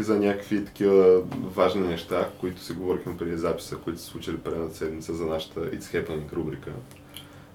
говорейки за някакви такива важни неща, които си говорихме преди записа, които се случили преди седмица за нашата It's Happening рубрика.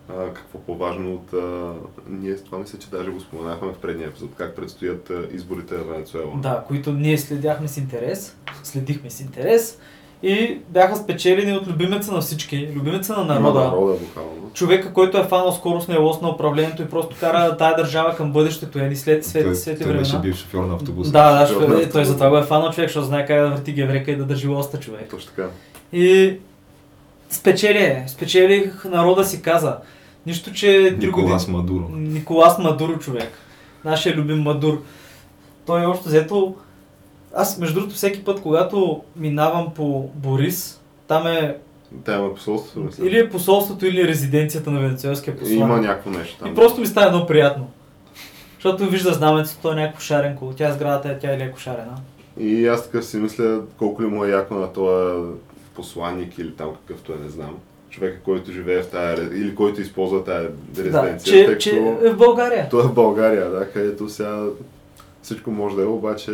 А, какво по-важно от... А, ние това мисля, че даже го споменахме в предния епизод, как предстоят а, изборите в Венецуела. Да, които ние следяхме с интерес, следихме с интерес и бяха спечелени от любимеца на всички, любимеца на народа. На народа, буквално. Човека, който е фанал скоростния лост на управлението и просто кара тая държава към бъдещето, е след свет, той, светли той беше времена. бив шофьор на автобуса. Да, да, Шофьор е, той автобус. затова го е фанал човек, защото знае как да върти геврека и да държи лоста човек. Точно така. И спечели, спечелих, народа си каза. Нищо, че Николас години... Мадуро. Николас Мадуро човек. Нашия любим Мадур. Той още взето... Аз, между другото, всеки път, когато минавам по Борис, там е Та има посолството, мисля. или е посолството, или резиденцията на венецуелския посланник. има някакво нещо там. И просто ми става едно приятно. Защото вижда знаменето, то е някакво шаренко. Тя сградата е, тя е леко шарена. И аз така си мисля, колко ли му е яко на този посланник или там какъвто е, не знам. Човека, който живее в тая, или който използва тая Да, резиденция, че, тъй че като е в България. той е в България, да, където сега всичко може да е, обаче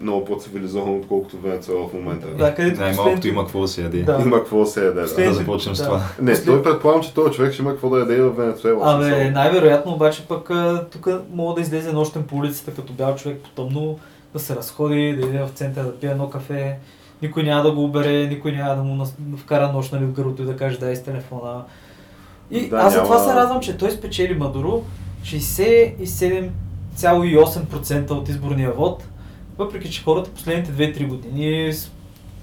много по-цивилизовано, отколкото Венецуела в момента. Да, където Най-малкото последните- има какво да се яде. Да. Има какво да се яде, да. Последните- Да започнем с да. това. Не, Послед- той предполагам, че този човек ще има какво да яде в Венецуела. Абе, най-вероятно обаче пък тук мога да излезе нощен по улицата като бял човек по тъмно, да се разходи, да иде в центъра да пие едно кафе, никой няма да го убере, никой няма да му нас- вкара нощ нали, в гърлото и да каже дай с телефона. И Да, аз за това няма- се радвам, че той спечели Мадуро 67,8% от изборния вод, въпреки че хората последните 2-3 години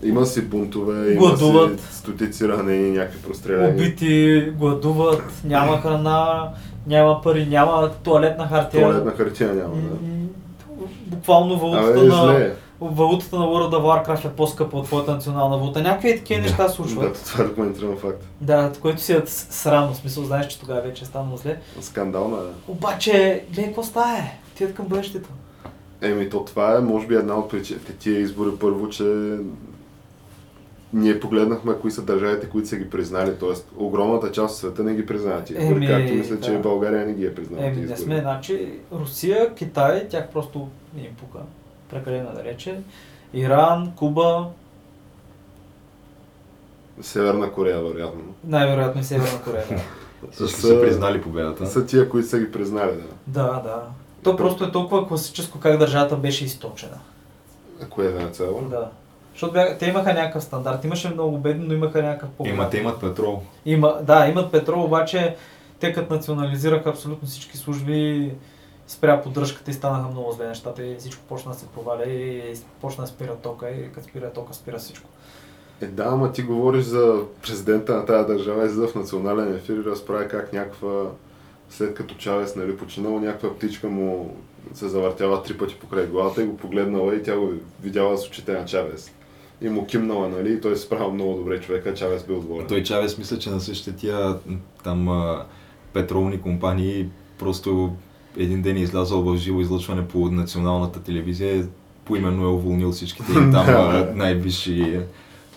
Има си бунтове, има Гладуват. си стотици ранени, някакви простреляни. убити, гладуват, няма храна, няма пари, няма туалетна хартия. Туалетна хартия няма, да. Буквално валутата Абе, на, валутата на World of Warcraft е по-скъпа от твоята национална валута. Някакви такива неща се Да, случват. това е документиран факт. Да, което си е срамно, смисъл, знаеш, че тогава вече е станало зле. Скандална е. Обаче, гледай какво става тият към бъдещето. Еми, то това е, може би, една от причините. Тия избори първо, че ние погледнахме кои са държавите, които са ги признали, т.е. огромната част от света не ги признават избори, Еми, както мисля, че да. България не ги е признала Еми, не сме, значи, Русия, Китай, тях просто не им пука. Прекалено да рече. Иран, Куба, Северна Корея, вероятно. най-вероятно и Северна Корея. да. Всички Са- са признали победата. Са тия, които са ги признали, да. Да, да. То просто е толкова класическо как държавата беше източена. А кое е Венецуела? Да. Защото бяха, те имаха някакъв стандарт. Имаше много бедно, но имаха някакъв по Има, те имат петрол. Има, да, имат петрол, обаче те като национализираха абсолютно всички служби, спря поддръжката и станаха много зле нещата и всичко почна да се проваля и почна да спира тока и като спира тока спира всичко. Е, да, ама ти говориш за президента на тази държава, излиза в национален ефир и разправя как някаква, след като Чавес нали, починал, някаква птичка му се завъртява три пъти покрай главата и го погледнала и тя го видяла с очите на Чавес. И му кимнала, нали, и той се справил много добре човека, Чавес бил доволен. Той Чавес мисля, че на същите тия там а, петролни компании просто един ден е излязъл в живо излъчване по националната телевизия, поименно е уволнил всичките им там а, най-висши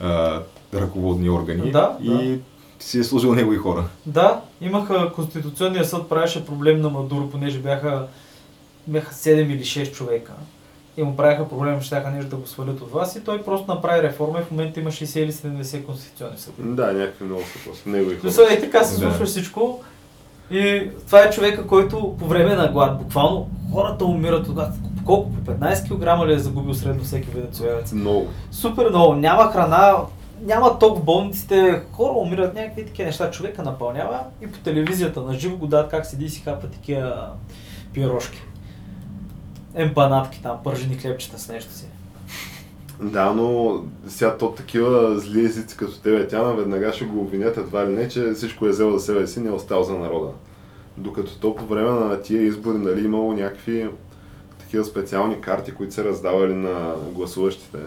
а, ръководни органи Да, и си е служил негови хора. Да, имаха Конституционния съд правеше проблем на Мадуро, понеже бяха, бяха 7 или 6 човека. И му правиха проблем, че щяха нещо да го свалят от вас и той просто направи реформа и в момента има 60 или 70 конституционни съди. Да, някакви много са просто. Негови хора. Смисъл, е така се Да. случва всичко. И това е човека, който по време на глад, буквално хората умират от глад. Колко? По 15 кг ли е загубил средно всеки венецуелец? Много. Супер много. Няма храна, няма ток в болниците, хора умират, някакви такива неща. Човека напълнява и по телевизията на живо го дадат как седи и си хапа такива пирошки. Емпанатки там, пържени хлебчета с нещо си. Да, но сега то такива зли езици като тебе, тя наведнага ще го обвинят едва ли не, че всичко е взел за себе си, не е остал за народа. Докато то по време на тия избори, нали, имало някакви такива специални карти, които се раздавали на гласуващите.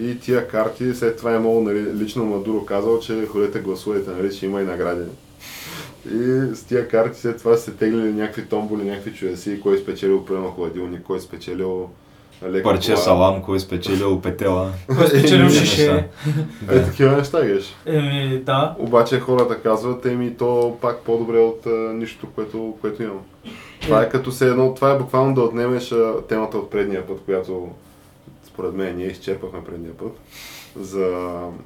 И тия карти, след това е имало, нали, лично Мадуро казал, че ходете гласувайте, нали, че има и награди. И с тия карти след това се теглили някакви томболи, някакви чудеси, кой е спечелил примерно хладилник, кой е спечелил лека Парче кола. салам, кой е спечелил петела. Кой е спечелил Е, шише. Е, такива неща геш. Еми, да. Обаче хората казват, еми то пак по-добре от а, нищо, което, което имам. Това е като се едно, това е буквално да отнемеш а, темата от предния път, която според мен ние изчерпахме предния път. За,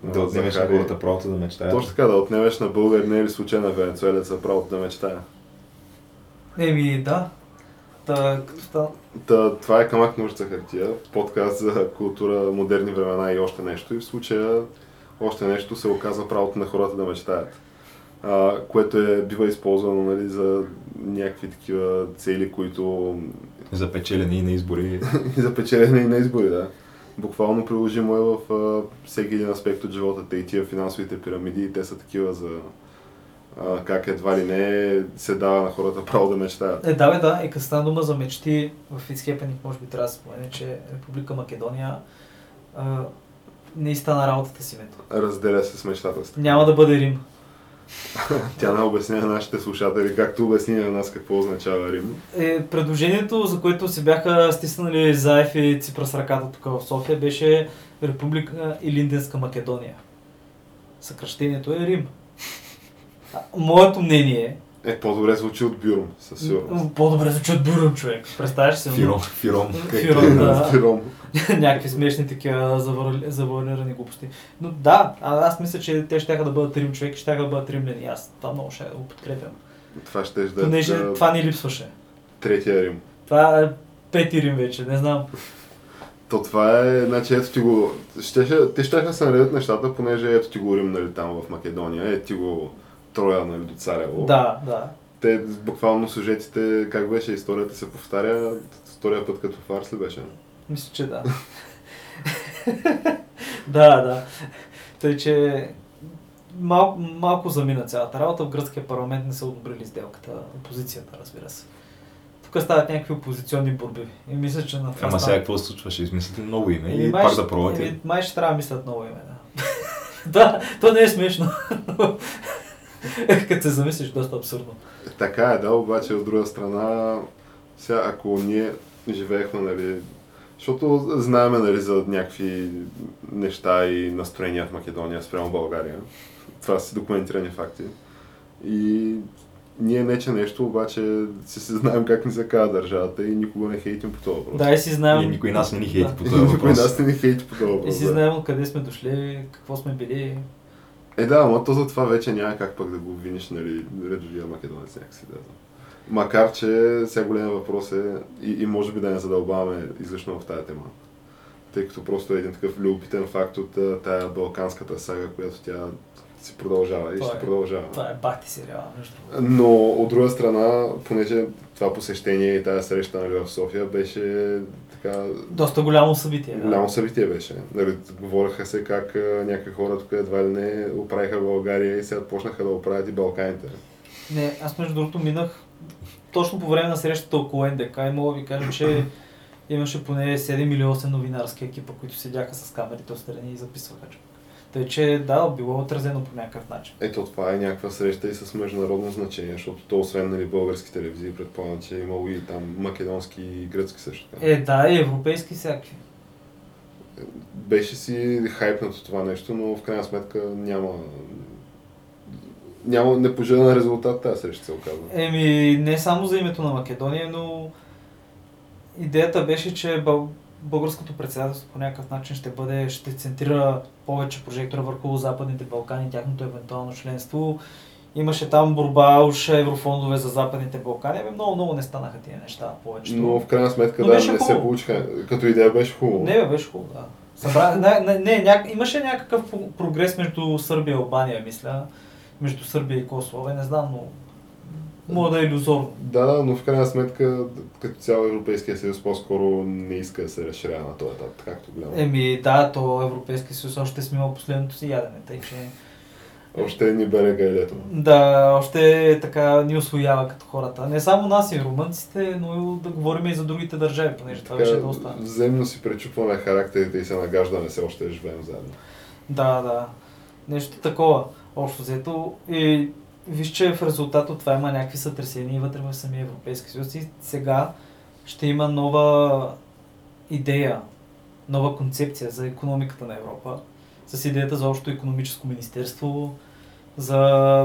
Да отнемеш за на хората правото да мечтаят. Точно така, да отнемеш на българина или случайна венецуелеца правото да мечтая. Еми, да. Та, като стана... Та, това е камък ножица хартия, подкаст за култура, модерни времена и още нещо. И в случая още нещо се оказва правото на хората да мечтаят. А, което е, бива използвано нали, за някакви такива цели, които За печелене и на избори. за печелене и на избори, да. Буквално приложимо е в а, всеки един аспект от живота. Те и тия финансовите пирамиди, те са такива за а, как едва ли не се дава на хората право да мечтаят. Е, да, бе, да. И като стана дума за мечти, в Ицхепеник може би трябва да спомене, че Република Македония а, не изстана работата си мето. Разделя се с мечтата си. Няма да бъде Рим. Тя не обясня на нашите слушатели, както обясни на нас какво означава Рим. Е, предложението, за което се бяха стиснали Заев и Ципрас ръката тук в София, беше Република Илинденска Македония. Съкръщението е Рим. Моето мнение Е, по-добре звучи от Бюрум, със е, сигурност. по-добре звучи от Бюрум, човек. Представяш си? Фиром, фиром. Фиром, да. Бюрум. някакви смешни такива завуалирани глупости. Но да, а, аз мисля, че те ще да бъдат Рим човек, ще да бъдат римляни. Аз това много ще го подкрепям. Това ще да Понеже е това ни липсваше. третия Рим. Това е пети Рим вече, не знам. То това е, значи ето ти го... Щеше, те ще се наредят нещата, понеже ето ти го Рим, нали, там в Македония, ето ти го Троя, нали, до Царево. Да, да. Те буквално сюжетите, как беше, историята се повтаря, втория път като фарс ли беше? Мисля, че да. да, да. Тъй, че мал, малко замина цялата работа. В гръцкия парламент не са одобрили сделката. Опозицията, разбира се. Тук стават някакви опозиционни борби. И мисля, че на това Ама сега какво се случва? Ще измислите ново име и май пак ще- да пробвате. Май ще трябва да мислят ново име, да. да, то не е смешно. но Като се замислиш, доста абсурдно. Така е, да, обаче от друга страна, сега ако ние живеехме, нали, защото знаеме, нали, за някакви неща и настроения в Македония спрямо България. Това са документирани факти. И ние не че нещо, обаче си се знаем как ни се казва държавата и никога не хейтим по този въпрос. Да, и си знаем... И никой нас не ни хейти Да. по този Никой въпрос. нас не ни хейти по този И въпрос. си да. знаем откъде сме дошли, какво сме били. Е, да, ама то за това вече няма как пък да го виниш, нали, редовия македонец някакси да. Макар, че сега голям въпрос е и, и може би да не задълбаваме излишно в тази тема. Тъй като просто е един такъв любопитен факт от тая балканската сага, която тя си продължава и Това ще е- продължава. Това е бахти между другото. Но от друга страна, понеже това посещение и тази среща нали, в София беше така Доста голямо събитие. Да. Голямо събитие беше. Нали, говореха се как някакви хора тук едва ли не оправиха България и сега почнаха да оправят и Балканите. Не, аз между другото минах точно по време на срещата около НДК и мога да ви кажа, че имаше поне 7 или 8 новинарски екипа, които седяха с камерите отстрани и записваха. човек. Тъй, че да, било отразено по някакъв начин. Ето това е някаква среща и с международно значение, защото то освен нали, български телевизии, предполагам, че е имало и там македонски и гръцки също така. Е, да, и европейски всякакви. Беше си хайпнато това нещо, но в крайна сметка няма няма непожелан резултат тази среща се оказва. Еми, не само за името на Македония, но идеята беше, че бъл... българското председателство по някакъв начин ще бъде, ще центрира повече прожектора върху Западните Балкани, тяхното евентуално членство. Имаше там борба, уж еврофондове за Западните Балкани, ами много, много не станаха тия неща повечето. Но в крайна сметка Но да, не се хубаво. получиха. Като идея беше хубаво. Не, бе, беше хубаво, да. Събра... не, не, не, ня... Имаше някакъв прогрес между Сърбия и Албания, мисля. Между Сърбия и Косово, бе, не знам, но Мога да е иллюзорно. Да, да, но в крайна сметка, като цяло Европейския съюз по-скоро не иска да се разширява на този етап, както гледам. Еми да, то Европейски съюз още е смила последното си ядене, тъй че... Още ни бере гайлето. Да, още така ни освоява като хората. Не само нас и румънците, но и да говорим и за другите държави, понеже това беше доста. Взаимно си пречупваме характерите и се нагаждаме все още живеем заедно. Да, да. Нещо такова. Общо взето. И виж, че в резултат от това има някакви сътресения вътре в самия Европейски съюз и сега ще има нова идея, нова концепция за економиката на Европа, с идеята за общо економическо министерство, за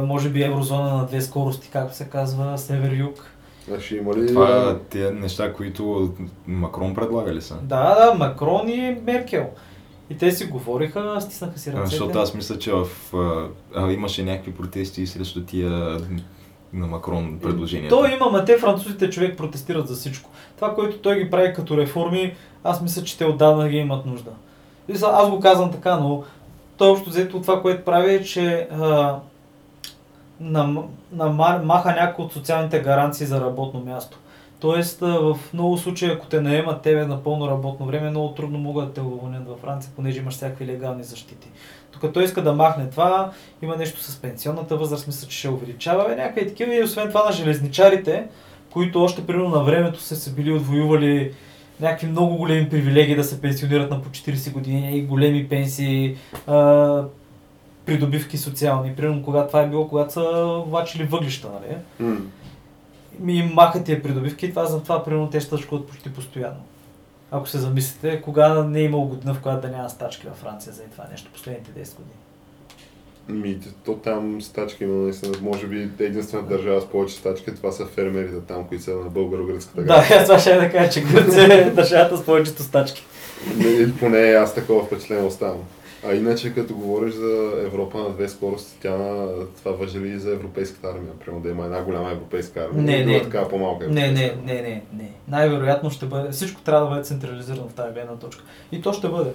може би еврозона на две скорости, както се казва, север-юг. Значи има ли... Това тези неща, които Макрон предлага ли са? Да, да, Макрон и Меркел. И те си говориха, стиснаха си А, ръцете. Защото аз мисля, че в, а, а, имаше някакви протести срещу тия на Макрон предложения. То има, ма те французите човек протестират за всичко. Това, което той ги прави като реформи, аз мисля, че те отдавна ги имат нужда. И са- Аз го казвам така, но той общо взето това, което прави е, че а, нам, нама- маха някои от социалните гаранции за работно място. Тоест, в много случаи, ако те наемат тебе на пълно работно време, много трудно могат да те уволнят във Франция, понеже имаш всякакви легални защити. Тук той иска да махне това, има нещо с пенсионната възраст, мисля, че ще увеличава, е, някакви такива и освен това на железничарите, които още примерно на времето са се били отвоювали някакви много големи привилегии да се пенсионират на по 40 години и големи пенсии, а, придобивки социални. Примерно когато това е било, когато са влачили въглища, нали? М. Ми им махат тия придобивки и това затова примерно те стъчкуват почти постоянно. Ако се замислите, кога не е имало година, в която да няма стачки във Франция за това нещо, последните 10 години. Ми, то там стачки има наистина, може би единствената държава с повече стачки, това са фермерите там, които са на българо-гръцката Да, аз това ще да кажа, че Гърция е държавата с повечето стачки. Или поне аз такова впечатление оставам. А иначе, като говориш за Европа на две скорости, тя на това въжи ли за европейската армия? Примерно да има една голяма европейска армия. Не, не. такава по-малка Не, не, не, не, не. Най-вероятно ще бъде, всичко трябва да бъде централизирано в тази гледна точка. И то ще бъде.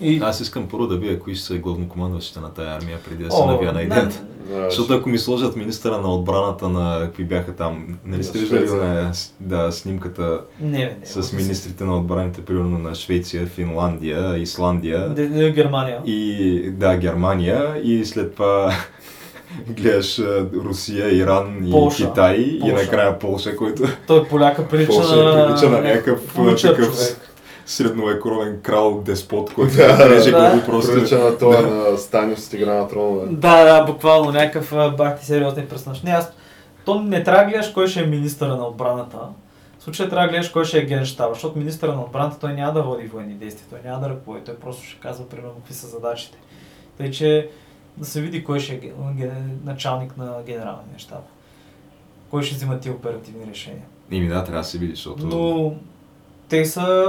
И... Аз искам първо да видя кои ще са главнокомандващите на тая армия, преди да се навия на идеята. А, Защото ако ми сложат министъра на отбраната на какви бяха там, нали сте На виждали на, да, снимката Не, не, не. с министрите на отбраните, примерно на Швеция, Финландия, Исландия Де- де- Германия. и да, Германия и след това гледаш Русия, Иран и Полша. Китай и Полша. накрая Полша, който Той поляка прилича Полша на... прилича на някакъв такъв човек. Средновековен крал деспот, който Да, реже да. глави просто. Прилича на това Да. на Станиус с игра на тронове. Да, да, буквално някакъв бах ти сериозен персонаж. Не, аз... То не трябва да гледаш кой ще е министъра на отбраната. В случая трябва да гледаш кой ще е генштаба, защото министъра на отбраната той няма да води военни действия, той няма да ръководи, той просто ще казва примерно какви са задачите. Тъй, че да се види кой ще е началник на генералния щаб. Кой ще взима тия оперативни решения. Ими да, трябва да се види, защото... Но те са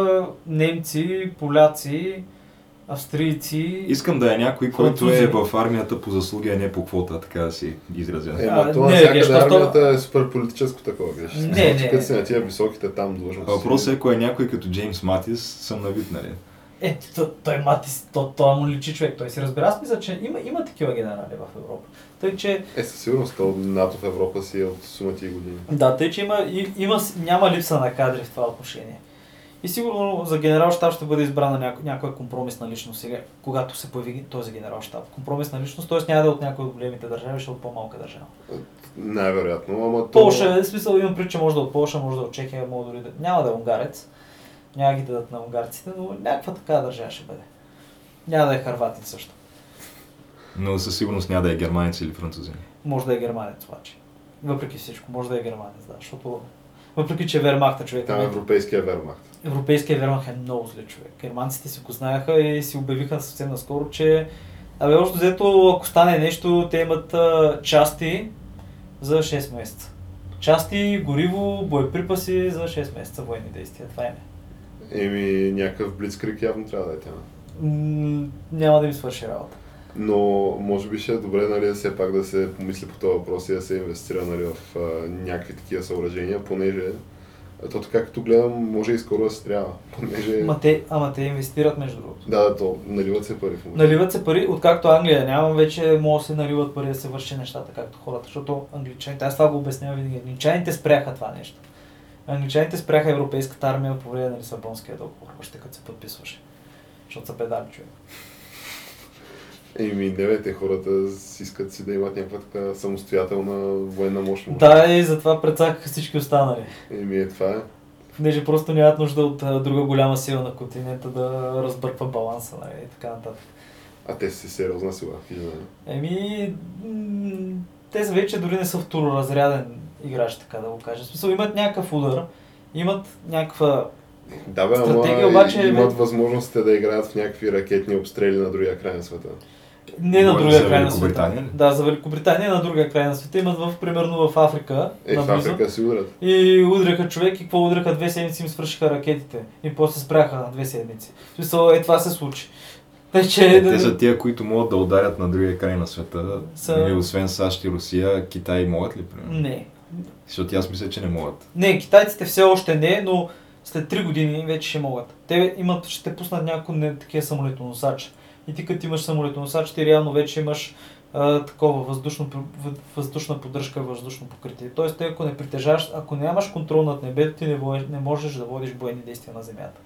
немци, поляци, австрийци. Искам да е някой, който е в армията по заслуги, а не по квота, така да си изразя. Е, А, ма то не, навсякъде геш, армията е супер политическо такова, геш. Не, не, Като не. си на тия високите там длъжности. Въпросът е, ако е някой като Джеймс Матис, съм на вид, нали? Е, то- той Матис, то, това му личи човек, той си разбира. Аз мисля, че има, има такива генерали в Европа. Тъй, че, Е, със сигурност, то НАТО в Европа си е от сумати години. да, тъй, че има, и, има, няма липса на кадри в това отношение. И сигурно за генерал щаб ще бъде избрана няко, някоя компромисна личност сега, когато се появи този генерал щаб. Компромисна личност, т.е. няма да е от някоя от големите държави, ще е от по-малка държава. Най-вероятно, ама то... Полша, в смисъл имам пред, че може да е от Полша, може да е от Чехия, може дори да... Няма да е унгарец. Няма ги дадат на унгарците, но някаква така държава ще бъде. Няма да е харватин също. Но със сигурност няма да е германец или французин. Може да е германец обаче. Въпреки всичко, може да е германец, да, защото въпреки, че вермахта човек. Там е европейския вермахт. Европейския вермах е много зле човек. Германците си го знаеха и си обявиха съвсем наскоро, че Абе, общо взето, ако стане нещо, те имат а, части за 6 месеца. Части, гориво, боеприпаси за 6 месеца военни действия. Това е. Еми, някакъв блицкрик явно трябва да е тя. М, няма да им свърши работа. Но може би ще е добре нали, все пак да се помисли по този въпрос и да се инвестира нали, в а, някакви такива съоръжения, понеже Ето така като гледам, може и скоро да се трябва. Понеже... Ама те, ама те инвестират между другото. Да, да, то наливат се пари в момента. Наливат се пари, откакто Англия нямам, вече може да се наливат пари да се върши нещата, както хората, защото англичаните, аз това го обяснявам винаги, англичаните спряха това нещо. Англичаните спряха европейската армия по време на Лисабонския договор, още като се подписваше. Защото са педали човек. Еми, не бе, те хората си искат си да имат някаква така самостоятелна военна мощност. Да, и затова прецакаха всички останали. Еми, е, това е. Понеже просто нямат нужда от а, друга голяма сила на континента да разбърква баланса нали, и така нататък. А те си сериозна сила. физна. Еми, м- те вече дори не са второразряден играч, така да го кажа. В смисъл имат някакъв удар, имат някаква... Да, бе, Стратегия ама обаче имат възможностите да играят в някакви ракетни обстрели на другия край на света. Не на другия край на света. Да, за Великобритания на другия край на света. Имат в, примерно в Африка, Е, в. Африка си удрят. И удряха човек и какво удряха две седмици им свършиха ракетите. И после спряха на две седмици. В смисъл, е това се случи. Тъй, че... Е, те са тия, които могат да ударят на другия край на света. Са- Нали, освен САЩ и Русия, Китай могат ли? Примерно? Не. Защото аз мисля, че не могат. Не, китайците все още не, но след 3 години вече ще могат. Те имат, ще пуснат някои такива самолетоносачи. И ти като имаш самолетоносач, ти реално вече имаш а, такова въздушно, въ- въздушна поддръжка, въздушно покритие. Тоест, ти ако не притежаваш, ако нямаш контрол над небето, ти не, водиш, не можеш да водиш военни действия на земята.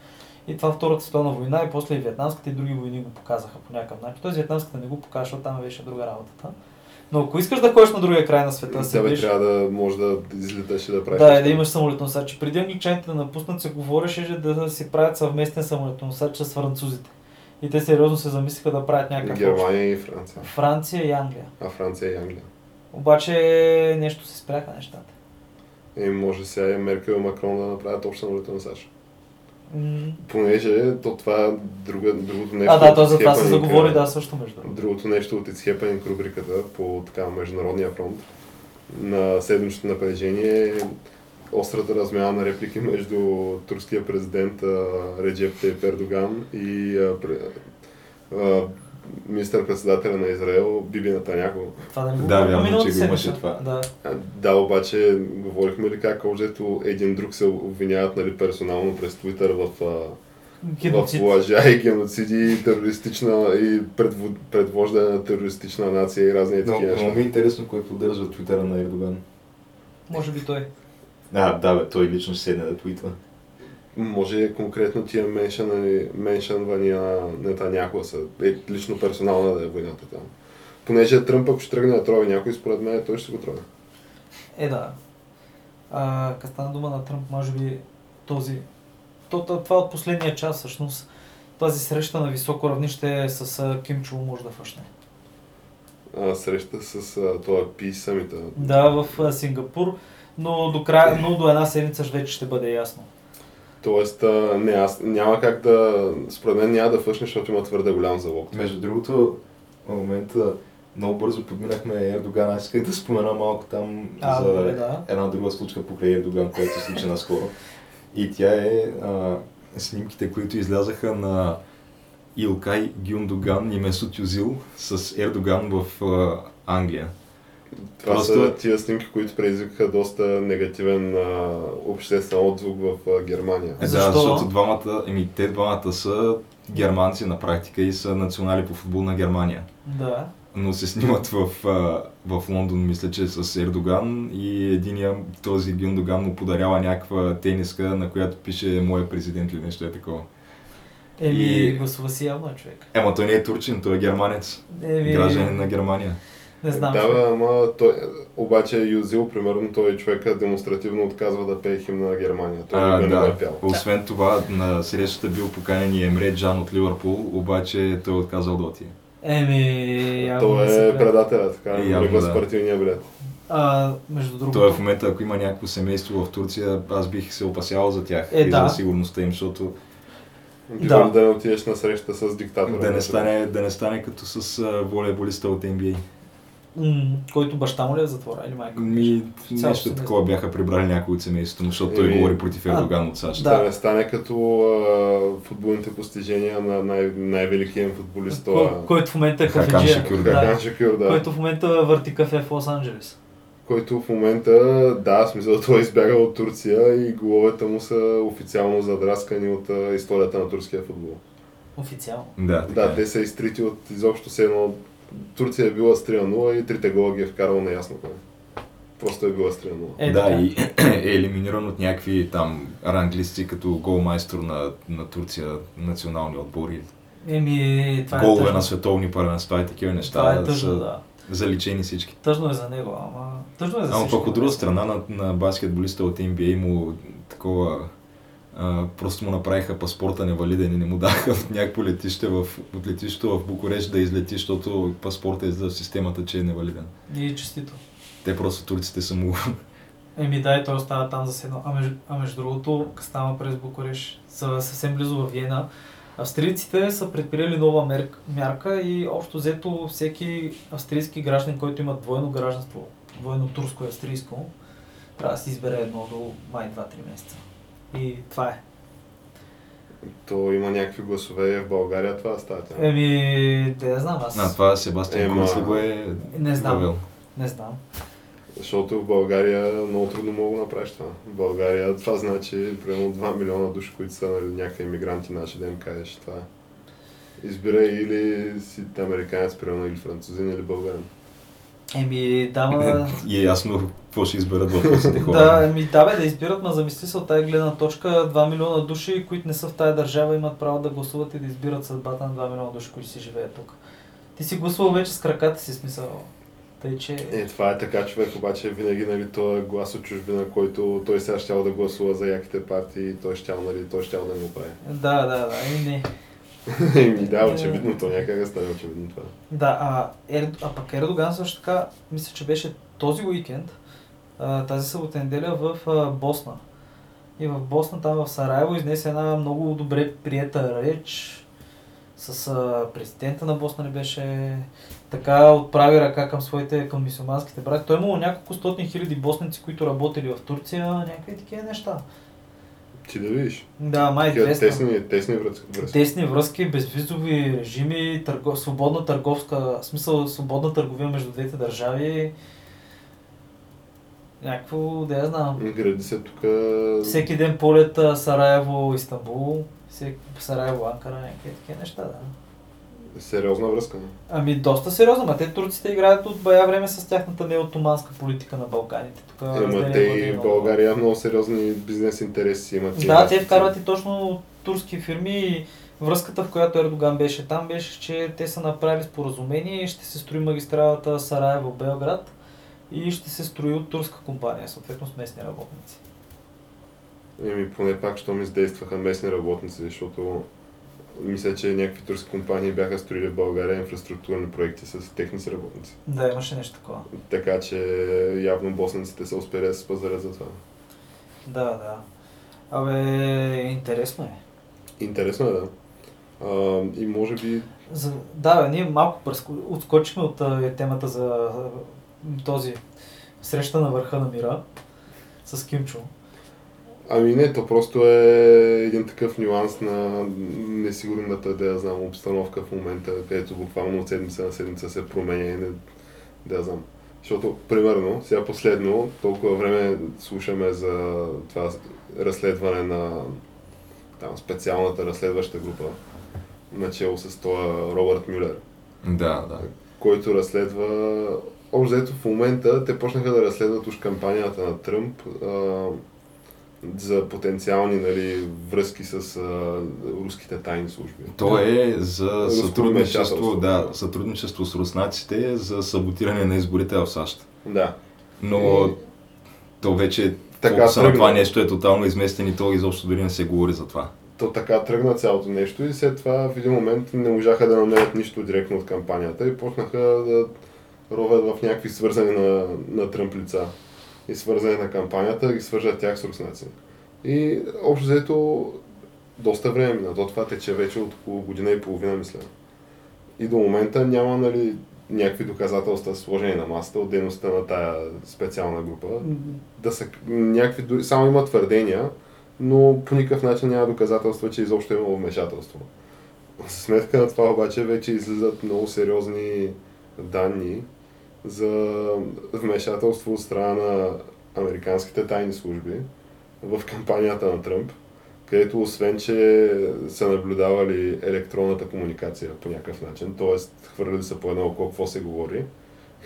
И това Втората световна война и после и Вьетнамската и други войни го показаха по някакъв начин. Тоест Вьетнамската не го защото там беше друга работата. Но ако искаш да ходиш на другия край на света, Да, бе, трябва да може да излиташ и да правиш. да, и да имаш самолетоносач. Преди англичаните да напуснат, се говореше да си правят съвместен самолетоносач с французите. И те сериозно се замислиха да правят някакъв. Германия и Франция. Франция и Англия. А Франция и Англия. Обаче нещо се спряха нещата. И може сега и Меркел и Макрон да направят обща самолета на САЩ. М. Понеже то това е друга, другото нещо. А, да, то за това се заговори, е, да, също между другото. Другото нещо от It's Happening рубриката по така международния фронт на седмичното напрежение е острата размяна на реплики между турския президент Реджеп Тейп Ердоган и министър-председателя на Израел Биби Натаняко. Това да не го Да, вярно, че го имаше това. Да. Да, обаче говорихме ли как обжето един друг се обвиняват нали, персонално през Твитър в, а, в Геноцид. лъжа и геноциди и терористична и предво- предвождане на терористична нация и разни Но, такива много ми е неща. интересно кой поддържа твитъра на Ердоган. Може би той. А, да, бе, той лично ще седне да твитва. Може конкретно тия меншън, меншънвания на Нетаняху са е, лично персонална да е войната там. Понеже Тръмп ако ще тръгне да трови някой, според мен той ще се го трови. Е, да. А, като стана дума на Тръмп, може би този... То, то, това от последния час, всъщност, тази среща на високо равнище с а, Ким Чул може да фъшне. А, среща с а, това Peace Summit. Да, в а, Сингапур, но до, края, но до една седмица вече ще бъде ясно. Тоест, а, не, аз няма как да... Според мен няма да фъшне, защото има твърде голям залог. Между другото, в момента много бързо подминахме Ердоган. Аз исках да спомена малко там А, за добре, да. една друга случка покрай Ердоган, която се случи наскоро. И тя е а, снимките, които излязаха на Илкай Гюндоган и Месут Юзил с Ердоган в а, Англия. Това Просто- са тия снимки, които предизвикаха доста негативен а, обществен отзвук в а, Германия. Е, Защо? Да, защото двамата, еми, те двамата са германци на практика и са национали по футбол на Германия. Да. но се снимат в, а, в Лондон, мисля, че с Ердоган и единия, този Гюндоган му подарява някаква тениска, на която пише моя президент или нещо е такова. Еми, И- гласува си явно е човек. Ема той не е турчин, той е германец, Еми, гражданин на Германия. Не знам. Да, бе, ама той, обаче Юзил, примерно, той човека демонстративно отказва да пее химна на Германия. Той А, не го е да. пял. Освен това, на срещата бил поканен и Емре Джан от Ливърпул, обаче той е отказал да отиде. Еми, Той не е предателя, така, Е, явно, да. с партийния билет. А, между другото. Той е в момента, ако има някакво семейство в Турция, аз бих се опасявал за тях Е, и да. за сигурността им, защото Бивам да. не отидеш на среща с диктатора. да не стане, да не стане като с волейболиста от NBA. М, който баща му ли е в затвора или майка? Ми, нещо такова бяха прибрали някои от семейството му, защото той Еми, говори против а, Ердоган от САЩ. да. Да не стане като а, футболните постижения на най- най-великия футболист, Кой, който в момента е Хакан кафеджия. Шакюр, да. Хакан. Шакюр, да. Който в момента върти кафе в Лос Анджелес. който в момента, да, в смисъл той е избягал от Турция и головете му са официално задраскани от а, историята на турския футбол. Официално. Да, така Да, е. те са изтрити от изобщо се едно. Турция е била с 3-0 и трите гола ги е вкарал неясно кой. Просто е била с 3-0. Е, да, така. и е елиминиран от някакви там ранглисти като голмайстор на, на Турция, национални отбори, Еми, това е голове тъжно. на световни първенства и такива неща. Това е тъжно, са да. заличени всички. Тъжно е за него, ама... Тъжно е за Ама всички. пък от друга страна на, на баскетболиста от NBA му такова а, просто му направиха паспорта невалиден и не му даха от някакво летище в, от летището в Букурещ да излети, защото паспорта е за системата, че е невалиден. И честито. Те просто турците са му... Еми да, и той остава там за седно. А между, а между другото, става през Букуреш, са съвсем близо в Виена. Австрийците са предприели нова мер... мярка и общо взето всеки австрийски граждан, който има двойно гражданство, двойно турско и австрийско, трябва да си избере едно до май 2-3 месеца. И това е. То има някакви гласове в България това става. Еми, да я знам, аз А, това Себастиан Ема- Курц ли го е не знам. въвел? Не знам. Защото в България много трудно мога да направиш това. В България това значи примерно 2 милиона души, които са нали, някакви иммигранти наши, им кажеш това. Избирай или си американец, примерно, или французин, или българин. Еми, да, ма... И е ясно какво ще изберат въпросите хора. Да, ами да бе, да избират, ма замисли се от тази гледна точка, 2 милиона души, които не са в тази държава, имат право да гласуват и да избират съдбата на 2 милиона души, които си живеят тук. Ти си гласувал вече с краката си, смисъл. Тъй, че... Е, това е така човек, обаче винаги нали, той е глас от чужбина, който той сега щял да гласува за яките партии, той щял, нали, той щял да го прави. Да, да, да, и не. Еми да, очевидно, то някак да стане очевидно това. Да, а, Ер... а пък Ердоган също така, мисля, че беше този уикенд, тази събота неделя в Босна. И в Босна, там в Сараево, изнесе една много добре приета реч с президента на Босна не беше така отправи ръка към своите, към мисюманските брати. Той е имало няколко стотни хиляди босненци, които работили в Турция, някакви такива неща. Ти да видиш. Да, май Такива 200. тесни, тесни връзки. Тесни връзки, безвизови режими, търго... свободна търговска, смисъл свободна търговия между двете държави. Някакво, да я знам. Гради се тук... Всеки ден полета Сараево, Истанбул, всеки... Сараево, Анкара, някакви такива неща, да. Сериозна връзка. не? Ами доста сериозно, ма те турците играят от бая време с тяхната неотоманска политика на Балканите. Тук Ема те и в. България много сериозни бизнес интереси имат. и Да, те вкарват и точно турски фирми и връзката, в която Ердоган беше там, беше, че те са направили споразумение и ще се строи магистралата Сараево-Белград и ще се строи от турска компания, съответно с местни работници. Еми, поне пак, що ми издействаха местни работници, защото мисля, че някакви турски компании бяха строили в България инфраструктурни проекти с техни си работници. Да, имаше нещо такова. Така че явно босненците са успели да се пазарят за това. Да, да. Абе, интересно е. Интересно е, да. А, и може би За, да, бе, ние малко пръско, отскочихме от а, темата за а, този среща на върха на мира с Кимчо. Ами не, то просто е един такъв нюанс на несигурната, да я знам, обстановка в момента, където буквално от седмица на седмица се променя и не, да я знам. Защото, примерно, сега последно, толкова време слушаме за това разследване на там, специалната разследваща група, начало с това Робърт Мюлер, Да, да. който разследва... Общо в момента те почнаха да разследват уж кампанията на Тръмп за потенциални нали, връзки с а, руските тайни служби. То е за сътрудничество, да, сътрудничество с руснаците за саботиране на изборите в САЩ. Да. Но И- то вече Така тръгна. това нещо е тотално изместен и то изобщо дори не се говори за това. То така тръгна цялото нещо и след това в един момент не можаха да намерят нищо директно от кампанията и почнаха да ровят в някакви свързани на, на Тръмп лица и свързани на кампанията, да ги свържат тях с руснаци. И общо взето доста време мина. То това тече вече от около година и половина, мисля. И до момента няма нали, някакви доказателства сложени на масата от дейността на тая специална група. Да са някакви, само има твърдения, но по никакъв начин няма доказателства, че изобщо е имало вмешателство. За сметка на това обаче вече излизат много сериозни данни за вмешателство от страна на американските тайни служби в кампанията на Тръмп, където освен, че са наблюдавали електронната комуникация по някакъв начин, т.е. хвърляли са по едно око какво се говори,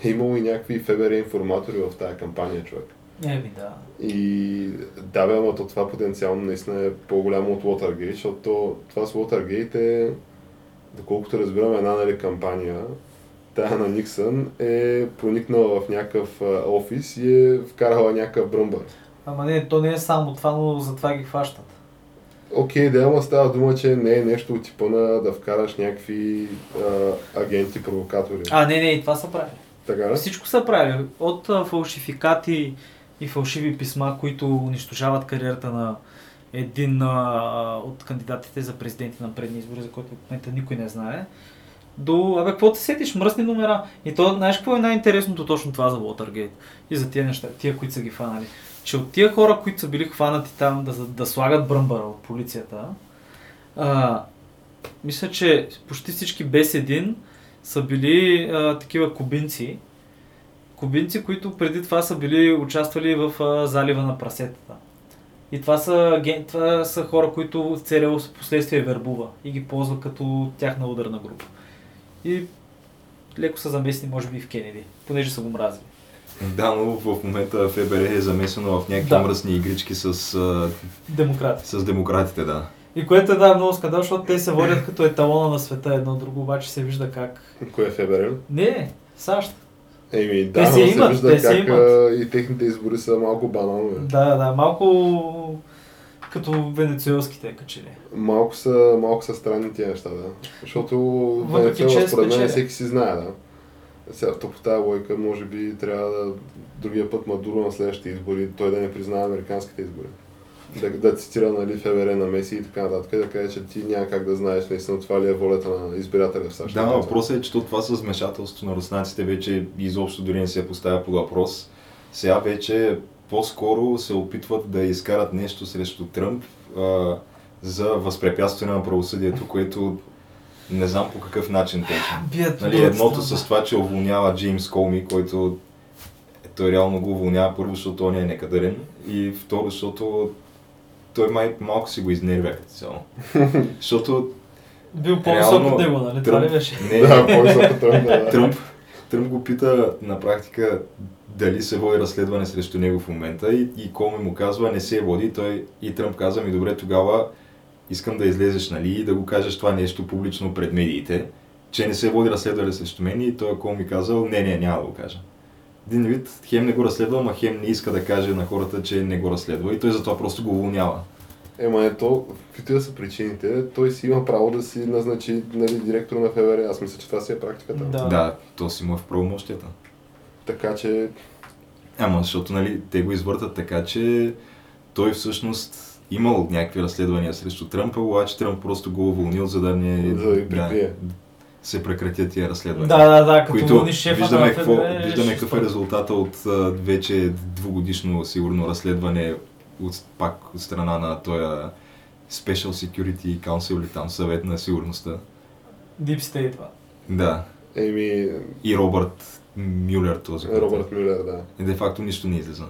е имало и някакви ФБР информатори в тази кампания, човек. Еми да. И да, бе, ама то това потенциално наистина е по-голямо от Watergate, защото то- това с Watergate е, доколкото разбирам, една нали, кампания, тая на Никсън е проникнала в някакъв офис и е вкарала някакъв бръмбър. Ама не, то не е само това, но затова ги хващат. Окей, да, ама става дума, че не е нещо от типа на да вкараш някакви а, агенти, провокатори. А, не, не, и това са правили. Така ли? Всичко са правили. От а, фалшификати и фалшиви писма, които унищожават кариерата на един а, от кандидатите за президенти на предни избори, за който в момента никой не знае, до, абе, какво те сетиш, мръсни номера. И то, знаеш какво е най-интересното точно това за Watergate и за тия неща, тия, които са ги фанали. Че от тия хора, които са били хванати там да, да слагат бръмбара от полицията, а, мисля, че почти всички без един са били а, такива кубинци, кубинци, които преди това са били участвали в а, залива на прасетата. И това са, това са хора, които ЦРУ в последствие вербува и ги ползва като тяхна ударна група. И леко са заместни, може би, и в Кенеди, понеже са го мразили. Да, но в момента ФБР е замесено в някакви Да. мръсни игрички с, Демократи. с демократите, да. И което е да, много скандал, защото те се водят като еталона на света едно друго, обаче се вижда как. Кое е ФБР? Не, САЩ. Еми, да, Те си се имат, вижда те как имат. и техните избори са малко банални. Да, да, малко като венецуелските качели. Малко са, малко са странни тия неща, да. Защото Въпреки, Венецуела, според мен, всеки си знае, да. Сега, то по тази лойка, може би трябва да другия път Мадуро на следващите избори, той да не признава американските избори. Да, да цитира нали, ФБР на Меси и така нататък, да каже, че ти няма как да знаеш наистина това ли е волята на избирателя в САЩ. Да, но въпросът е, че то това с вмешателството на руснаците вече изобщо дори не се поставя под въпрос. Сега вече по-скоро се опитват да изкарат нещо срещу Тръмп а, за възпрепятстване на правосъдието, което не знам по какъв начин точно. Бият Нали, едното с това, че уволнява Джеймс Колми, който той реално го уволнява първо, защото он е некадърен и второ, защото той май малко си го изнервя като цяло. защото Бил по-висок Реално, от него, нали? Това ли Тръмп- беше? не, Да, по-високо Тръмп, да. Тръмп, Тръмп го пита на практика дали се води разследване срещу него в момента и, и Коми му казва не се води. Той и Тръмп каза ми добре тогава искам да излезеш нали, и да го кажеш това нещо публично пред медиите, че не се води разследване срещу мен и той Коми казал не, не, няма да го кажа. Един вид, хем не го разследва, ама хем не иска да каже на хората, че не го разследва и той затова просто го уволнява. Ема ето, каквито да са причините, той си има право да си назначи нали, директор на ФБР. Аз мисля, че това си е практиката. Да. Да, то си му е в правомощията. Така че, Ама, защото нали, те го извъртат така, че той всъщност имал някакви разследвания срещу Тръмп, обаче Тръмп просто го уволнил, за да не За да се прекратят тия разследвания. Да, да, да, като които шефа виждаме, на какво, ФБР, виждаме какъв е резултата от а, вече двугодишно сигурно разследване от, пак от страна на този Special Security Council или там съвет на сигурността. Deep State това. Да. Еми, И Робърт Мюлер този. който- Робърт Мюлер, да. И де факто нищо не излиза.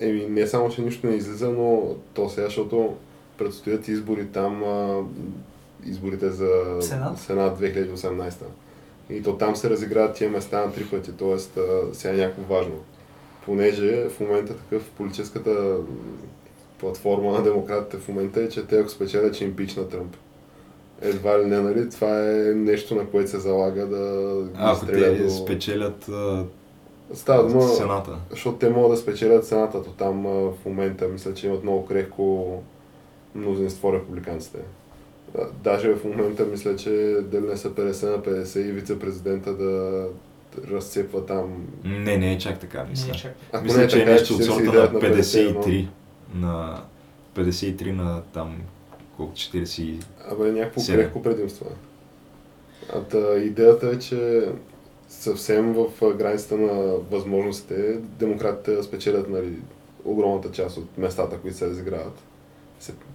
Еми, не само, че нищо не излиза, но то сега, защото предстоят избори там, а, изборите за Сенат? Сенат 2018. И то там се разиграват тия места на три пъти, т.е. сега е някакво важно. Понеже в момента такъв политическата платформа на демократите в момента е, че те ако спечелят, че им на Тръмп. Едва ли не, нали? Това е нещо, на което се залага да ги А, ако те до... спечелят Става дума, Сената. защото те могат да спечелят цената, то там в момента мисля, че имат много крехко мнозинство републиканците. Даже в момента мисля, че дали не са 50 на 50 и вице-президента да разцепва там. Не, не е чак така, мисля. Не, чак. Ако мисля, не е че е нещо от 49 сорта на на 51. 53 на 53 на там колко 40 и- Абе, някакво крехко предимство. е. А та, идеята е, че съвсем в границата на възможностите демократите спечелят нали, огромната част от местата, които се разиграват.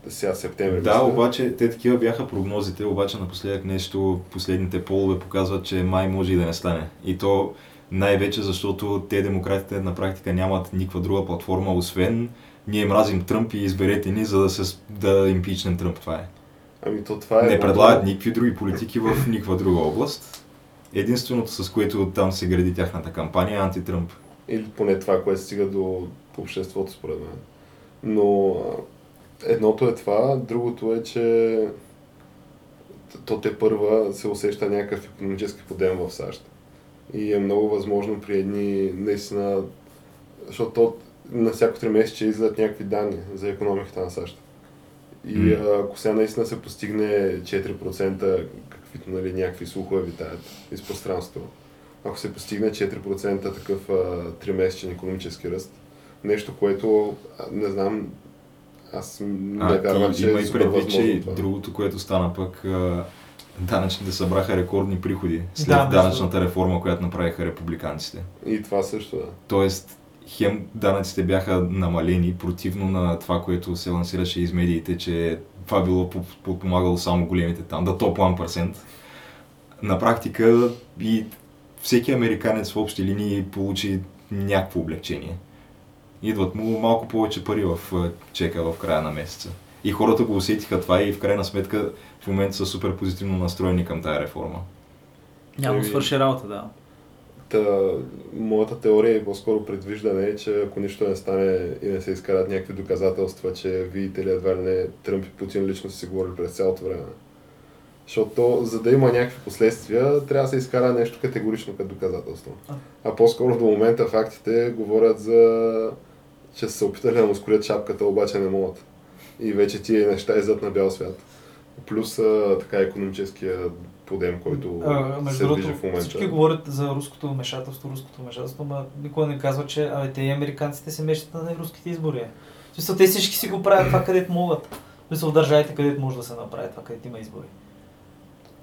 Сега септември. Да, мисля. обаче те такива бяха прогнозите, обаче напоследък нещо, последните полове показват, че май може и да не стане. И то Най-вече защото те демократите на практика нямат никаква друга платформа, освен ние мразим Тръмп и изберете ни, за да, се, да импичнем Тръмп. Това е. Ами то това е... Не предлагат никакви други политики в никаква друга област. Единственото, с което там се гради тяхната кампания е антитръмп. Или поне това, което стига до обществото, според мен. Но едното е това, другото е, че то те първа се усеща някакъв економически подем в САЩ. И е много възможно при едни наистина, защото то на всяко три месеца излизат някакви данни за економиката на САЩ. И М. ако сега наистина се постигне 4%, каквито нали, някакви слухове витаят из пространството, ако се постигне 4% такъв а, тримесечен економически ръст, нещо, което не знам, аз не А, вярвам, че има е и предвид, че това. другото, което стана пък, а, данъчните събраха рекордни приходи след Да, данъчната реформа, която направиха републиканците. И това също, да. Тоест, хем данъците бяха намалени, противно на това, което се лансираше из медиите, че това било по- подпомагало само големите там, да топ 1%. На практика и всеки американец в общи линии получи някакво облегчение. Идват му малко повече пари в а, чека в края на месеца. И хората го усетиха това и в крайна сметка в момента са супер позитивно настроени към тая реформа. Няма свърши работа, да. Та, моята теория и по-скоро предвиждане е, че ако нищо не стане и не се изкарат някакви доказателства, че видите ли едва ли не Тръмп и Путин лично са си говорили през цялото време. Защото то, за да има някакви последствия, трябва да се изкара нещо категорично като доказателство. А по-скоро до момента фактите говорят за че са се опитали да му скорят шапката, обаче не могат. И вече тия неща излизат на бял свят. Плюс а, така економическия подем, който А, между се движи в момента. всички говорят за руското вмешателство, руското вмешателство, но никой не казва, че абе, те и американците се мешат на руските избори. В смисъл, те всички си го правят това, където могат. В смисъл, в държавите, където може да се направи това, където има избори.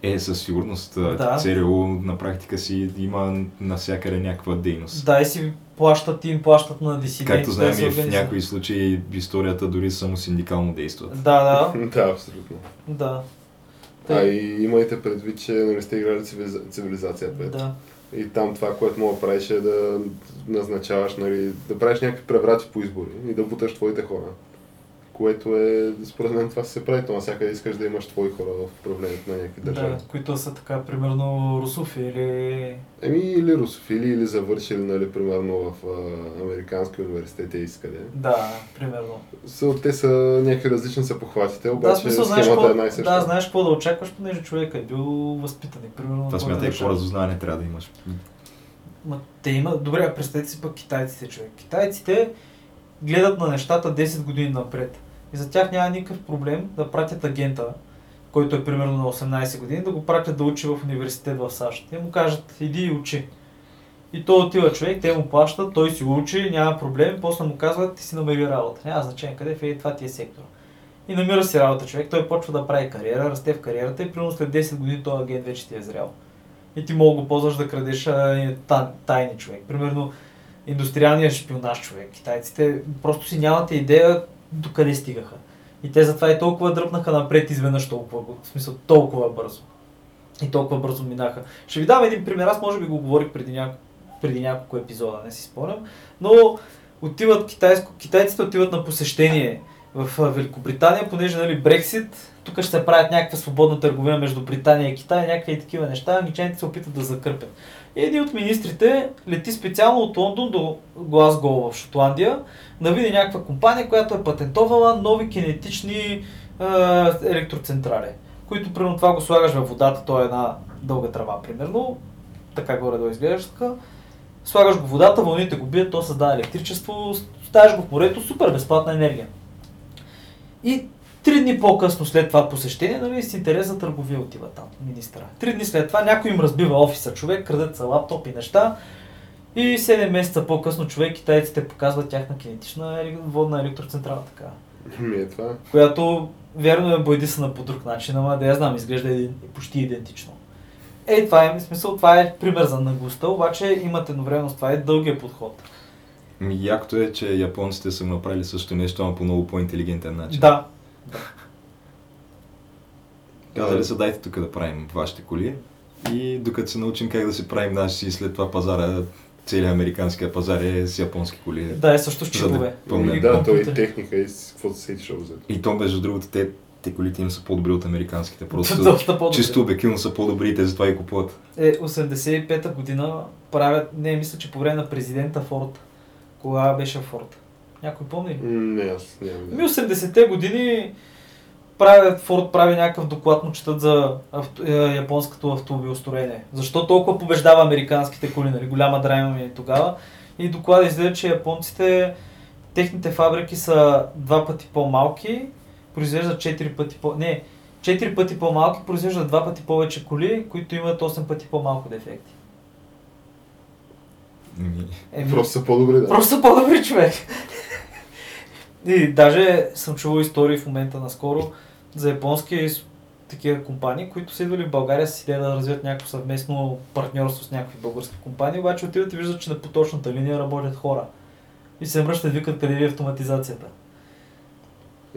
Е, със сигурност Да. ЦРУ на практика си има навсякъде някаква дейност. Да, и си плащат, им плащат на дисиденти. Както знаем да в някои случаи историята дори само синдикално действа. Да, да, Да, абсолютно. да. А Тъй- и имайте предвид, че нали сте играли цивилиза... цивилизация 5. Да. И там това, което мога да правиш е да назначаваш, нали, да правиш някакви преврати по избори и да буташ твоите хора. Което е, според мен това се прави, то навсякъде искаш да имаш твои хора в управлението на някакви държави. Да, които са така, примерно, русофи или... Еми или русофили, или завършили, нали, примерно в а, американски университети и къде. Да, примерно. Са, те са някакви различни са похватите, Да, обаче смисъл, знаеш схемата е една и съща. да, знаеш какво да очакваш, понеже човек е бил възпитан и примерно... Това смятай какво разузнаване трябва да имаш. Ма, те имат... Добре, а представете си пък китайците, човек. Китайците гледат на нещата 10 години напред. И за тях няма никакъв проблем да пратят агента, който е примерно на 18 години, да го пратят да учи в университет в САЩ. Те му кажат, иди и учи. И той отива човек, те му плащат, той си учи, няма проблем, после му казват, ти си намери работа. Няма значение къде, в това ти е сектор. И намира си работа човек, той почва да прави кариера, расте в кариерата и примерно след 10 години този агент вече ти е зрял. И ти мога го ползваш да крадеш тайни човек. Примерно индустриалния шпионаж човек. Китайците просто си нямате идея до къде стигаха. И те затова и толкова дръпнаха напред изведнъж толкова, в смисъл толкова бързо. И толкова бързо минаха. Ще ви дам един пример, аз може би го говорих преди, няко, преди няколко епизода, не си спомням, но отиват китайско, китайците отиват на посещение в Великобритания, понеже нали, Брексит, тук ще се правят някаква свободна търговия между Британия и Китай, някакви такива неща, англичаните се опитват да закърпят. Един от министрите лети специално от Лондон до Глазго в Шотландия, да види някаква компания, която е патентовала нови кинетични е, електроцентрали, които примерно това го слагаш във водата, то е една дълга трава примерно, така горе да изглеждаш така, слагаш го водата, вълните го бият, то създава електричество, ставаш го в морето, супер безплатна енергия. И три дни по-късно след това посещение, нали, с интерес за търговия отива там, министра. Три дни след това някой им разбива офиса, човек, крадат са лаптоп и неща. И 7 месеца по-късно човек, китайците показват тяхна кинетична водна електроцентрала, така, Ми е това. която вярно е бойдисана по друг начин, ама да я знам, изглежда един, почти идентично. Е, това е, смисъл, това е пример за наглостта, обаче имат едновременно с това е дългия подход. Якото е, че японците са направили също нещо, но по много по-интелигентен начин. Да, Казали са, дайте тук да правим вашите коли. И докато се научим как да се правим наши, след това пазара, целият американския пазар е с японски коли. Да, е също с да чипове. Да, той и компютър. техника и с каквото се сетиш. И то, между другото, те, те колите им са по-добри от американските. Просто Доста по-добре. чисто обективно са по-добри и те затова и купуват. Е, 85-та година правят, не, мисля, че по време на президента Форд. Кога беше Форд? Някой помни Не, аз нямам. Ми 80-те години правят, Форд прави някакъв доклад, му четат за авто, е, японското автомобилостроение. Защо толкова побеждава американските коли, нали? Голяма драйма ми е тогава. И доклада излезе, че японците, техните фабрики са два пъти по-малки, произвеждат 4 пъти по... Не, 4 пъти по-малки, произвеждат два пъти повече коли, които имат 8 пъти по-малко дефекти. Еми, Еми, Просто са по-добри, да. Просто са по-добри човек. И даже съм чувал истории в момента наскоро за японски такива компании, които са идвали в България с идея да развият някакво съвместно партньорство с някакви български компании, обаче отиват и виждат, че на поточната линия работят хора. И се мръщат, викат къде ви е автоматизацията.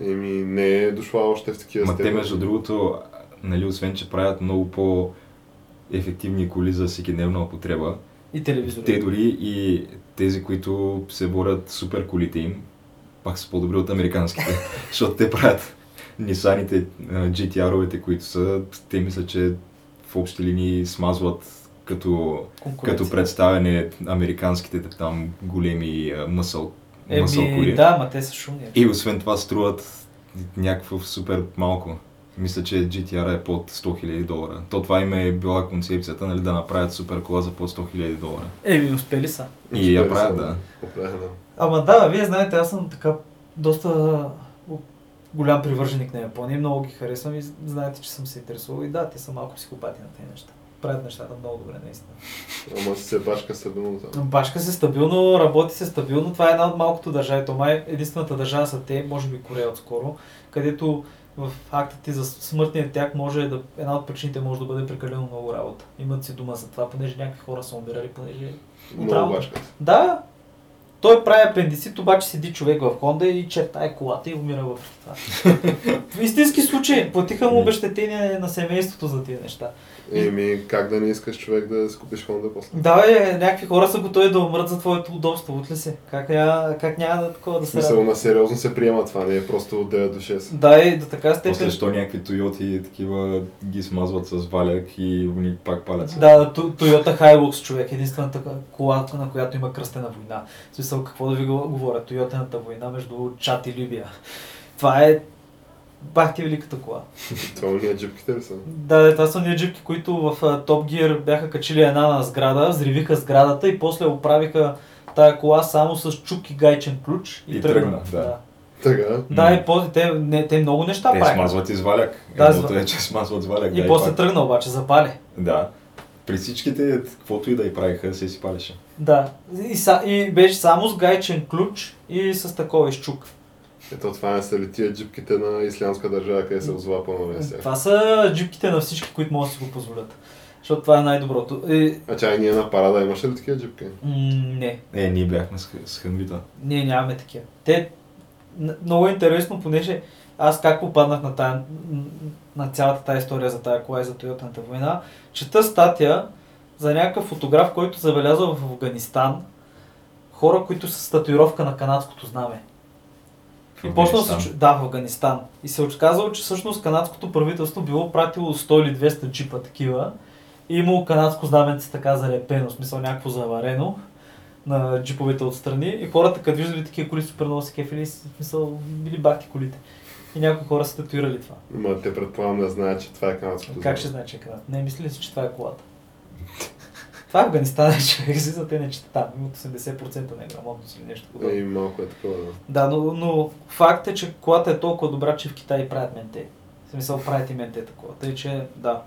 Еми, не е дошла още в такива Ма те, степени. между другото, нали, освен, че правят много по-ефективни коли за всекидневна употреба, И телевизори. те дори и тези, които се борят супер колите им, пак са по-добри от американските, защото те правят Нисаните, GTR-овете, които са, те мисля, че в общи линии смазват като, като представяне американските там големи мъсъл, мъсъл Еми, коли. да, ма те са шумни. И освен това струват някакво супер малко. Мисля, че GTR е под 100 000 долара. То това им е била концепцията, нали, да направят супер кола за под 100 000 долара. Еми, успели са. И я Успели са, правят, да. Определено. Ама да, вие знаете, аз съм така доста голям привърженик на Япония, много ги харесвам и знаете, че съм се интересувал и да, те са малко психопати на тези неща. Правят нещата много добре, наистина. Ама се башка стабилно там. Башка се стабилно, работи се стабилно, това е една от малкото държави, то май единствената държава са те, може би Корея отскоро, където в акта ти за смъртния тях може да, една от причините може да бъде прекалено много работа. Имат си дума за това, понеже някакви хора са умирали, понеже Много башка. Да, той прави апендицит, обаче седи човек в Хонда и чертае колата и умира въпреки това. в истински случай платиха му обещетение на семейството за тия неща. Еми, как да не искаш човек да си купиш Honda после? Да, бе, някакви хора са готови да умрат за твоето удобство, от ли се? Как, няма, как няма да такова да се смисъл радва? на сериозно се приема това, не е просто от 9 до 6. Да, и до така После, степен. що някакви Тойоти такива ги смазват с валяк и вони пак палят. Да, Ту- Toyota Hilux човек, единствената кола, на която има кръстена война. В смисъл, какво да ви го- говоря, Toyota война между Чад и Либия. Това е бах ти великата кола. Това уния джипките ли са? Да, да, това са ние джипки, които в Top Gear бяха качили една на сграда, взривиха сградата и после оправиха тая кола само с чук и гайчен ключ и, И тръгна. тръгна, да. Така. Да, и после те, не, те много неща Те правиха. смазват и с валяк. Да, Едното е, че смазват с валяк. И да, после пак. тръгна обаче, запали. Да. При всичките, каквото и да и правиха, се си палеше. Да. И, са, и беше само с гайчен ключ и с такова изчук. Ето това не са ли тия джипките на ислямска държава, къде се озова по-нове с тях. Това са джипките на всички, които могат да си го позволят. Защото това е най-доброто. И, А чай, ние на парада имаше ли такива джипки? м- не, Е, ние бяхме с, с хънвита. Ние нямаме такива. Те, много е интересно, понеже аз как попаднах на, тая, на цялата тази история за тая кола и за Тойотната война, чета статия за някакъв фотограф, който забелязал в Афганистан хора, които са с татуировка на канадското знаме. И почнал се, чу- да, в Афганистан. И се отказал, че всъщност канадското правителство било пратило 100 или 200 джипа такива и имало канадско знаменце така залепено, в смисъл някакво заварено на джиповете отстрани и хората като виждали такива коли супер много се кефили, в смисъл били бахти колите. И някои хора са татуирали това. Ма те предполагам да знаят, че това е канадското. Как ще знае, че е канат? Не, мисли си, че това е колата. Това е Афганистан, е човек, си за те не чета там. Има от 80% неграмотност или нещо подобно. Ей, малко е такова, да. Да, но, но факт е, че колата е толкова добра, че в Китай правят менте. В смисъл правят и менте такова. Тъй, че да.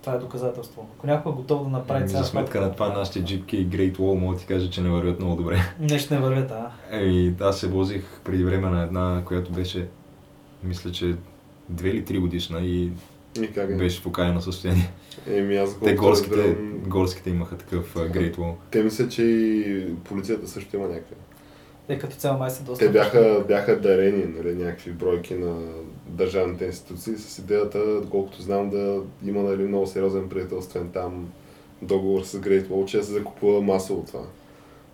Това е доказателство. Ако някой е готов да направи Ами, цяла за сметка на това нашите джипки и Great Wall мога да ти кажа, че не вървят много добре. Нещо не вървят, а. Еми, аз се возих преди време на една, която беше, мисля, че две или три годишна и И как е? беше в окаяно състояние. Еми аз Те колкото горските, разбирам, горските имаха такъв а, Great Wall. Те мисля, че и полицията също има някакви. Те като цяло май са доста... Те бяха, бяха дарени нали, някакви бройки на държавните институции с идеята, доколкото знам, да има нали, много сериозен приятелствен там договор с Great Wall, че се закупува масово това.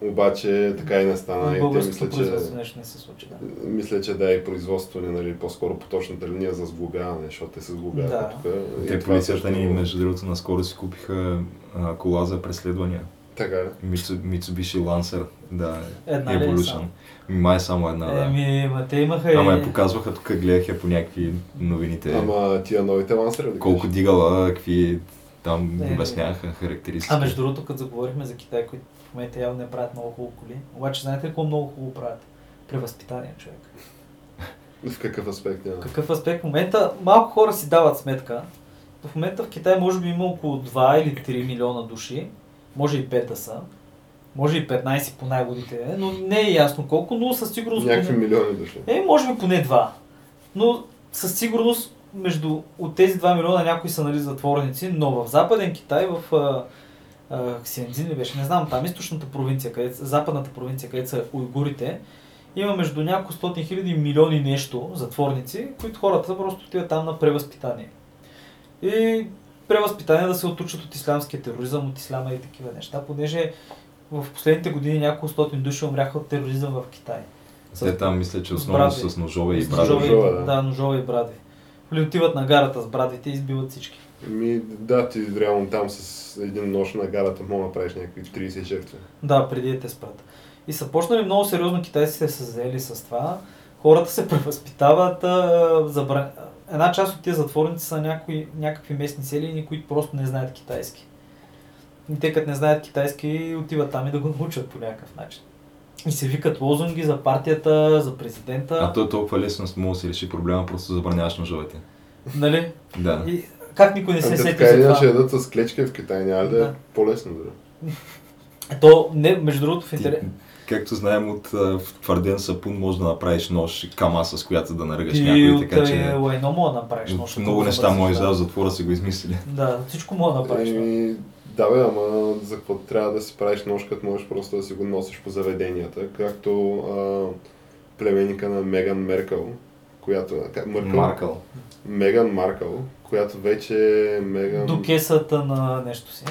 Обаче така и не стана. И те мисля, производство че, нещо не се случи, да. мисля, че да и производство ни, нали, по-скоро поточната линия за сглобяване, защото те се сглобяват Да. тук. Те полицията също ни, между другото, наскоро си купиха а, кола за преследвания. Така. Mitsu- Mitsubishi Lancer, да, Една ли е Evolution. само? Ми, Май е само една, да. Еми, ма те имаха Ама я показваха тук, гледах я по някакви новините. Ама тия новите лансери ли Колко дигала, какви там не. обясняха характеристики. А между другото, като заговорихме за Китай, които в момента явно не правят много хубаво коли, обаче знаете ли какво много хубаво правят? Превъзпитание, човек. В какъв аспект няма? В какъв аспект? В момента малко хора си дават сметка. В момента в Китай може би има около 2 или 3 милиона души, може и 5 да са, може и 15 по най-годите, но не е ясно колко, но със сигурност... Някакви поне- милиони дошли. Е, може би поне 2. Но със сигурност между от тези 2 милиона някои са нали, затворници, но в Западен Китай, в Ксианджин ли беше, не знам, там източната провинция, където, западната провинция, където са уйгурите, има между няколко стотин хиляди и милиони нещо затворници, които хората просто отиват там на превъзпитание. И превъзпитание да се отучат от ислямския тероризъм, от исляма и такива неща, понеже в последните години няколко стотин души умряха от тероризъм в Китай. Те там мисля, че с основно бради. с ножове и С бради. ножове, Ножове, да, ножове и бради. Или отиват на гарата с брадите и избиват всички. Ми, да, ти реално там с един нож на гарата мога да направиш някакви 30 жертви. Да, преди да те спрат. И са почнали много сериозно китайците се заели с това. Хората се превъзпитават. Забра... Една част от тези затворници са някои, някакви местни селени, които просто не знаят китайски. И те като не знаят китайски, отиват там и да го научат по някакъв начин. И се викат лозунги за партията, за президента. А то е толкова лесно може да се реши проблема, просто забраняваш ножовете. Нали? Да. И как никой не се Ами сети така за или иначе това? ядат с клечка в Китай, няма да е Да. по-лесно дори. То, не, между другото, в интерес... както знаем от твърден сапун, може да направиш нож и кама, с която да наръгаш Ти някой, така е, че лайно мога да направиш. нощ, много неща може да. в затвора си го измислили. Да, всичко мога да направиш. да. Еми, да бе, ама за какво трябва да си правиш нож, като можеш просто да си го носиш по заведенията, както а, племенника на Меган Меркъл, която... Как, Мъркъл? Маркъл. Меган Маркъл, която вече е Меган... До кесата на нещо си.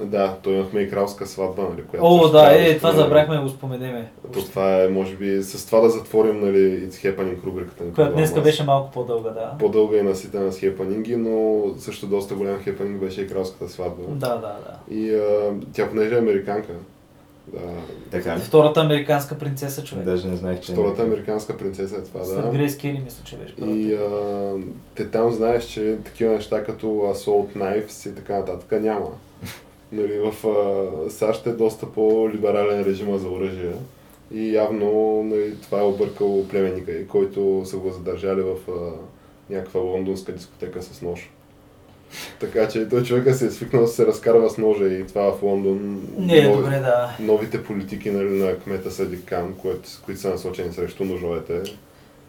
Да, той имахме и кралска сватба, нали, която... О, да, е, това споменем. забрахме да го споменеме. То това е, може би, с това да затворим, нали, It's Happening рубриката ни. Която днеска беше малко по-дълга, да. По-дълга и наситена с хепанинги, но също доста голям хепанинг беше и кралската сватба. Да, да, да. И а, тя понеже е американка, да, Така ли? Втората американска принцеса, човек. Даже не знаех, че... втората американска принцеса е това, След да. Грейс Кели, мисля, че беше И а, те там знаеш, че такива неща като Assault Knives и така нататък няма. Нали, в а, САЩ е доста по-либерален режима за оръжие. И явно нали, това е объркал племенника, който са го задържали в а, някаква лондонска дискотека с нож. Така че той човека се е свикнал да се разкарва с ножа и това в Лондон. Не е нови- добре, да. Новите политики нали, на кмета Садик Кан, които, които са насочени срещу ножовете.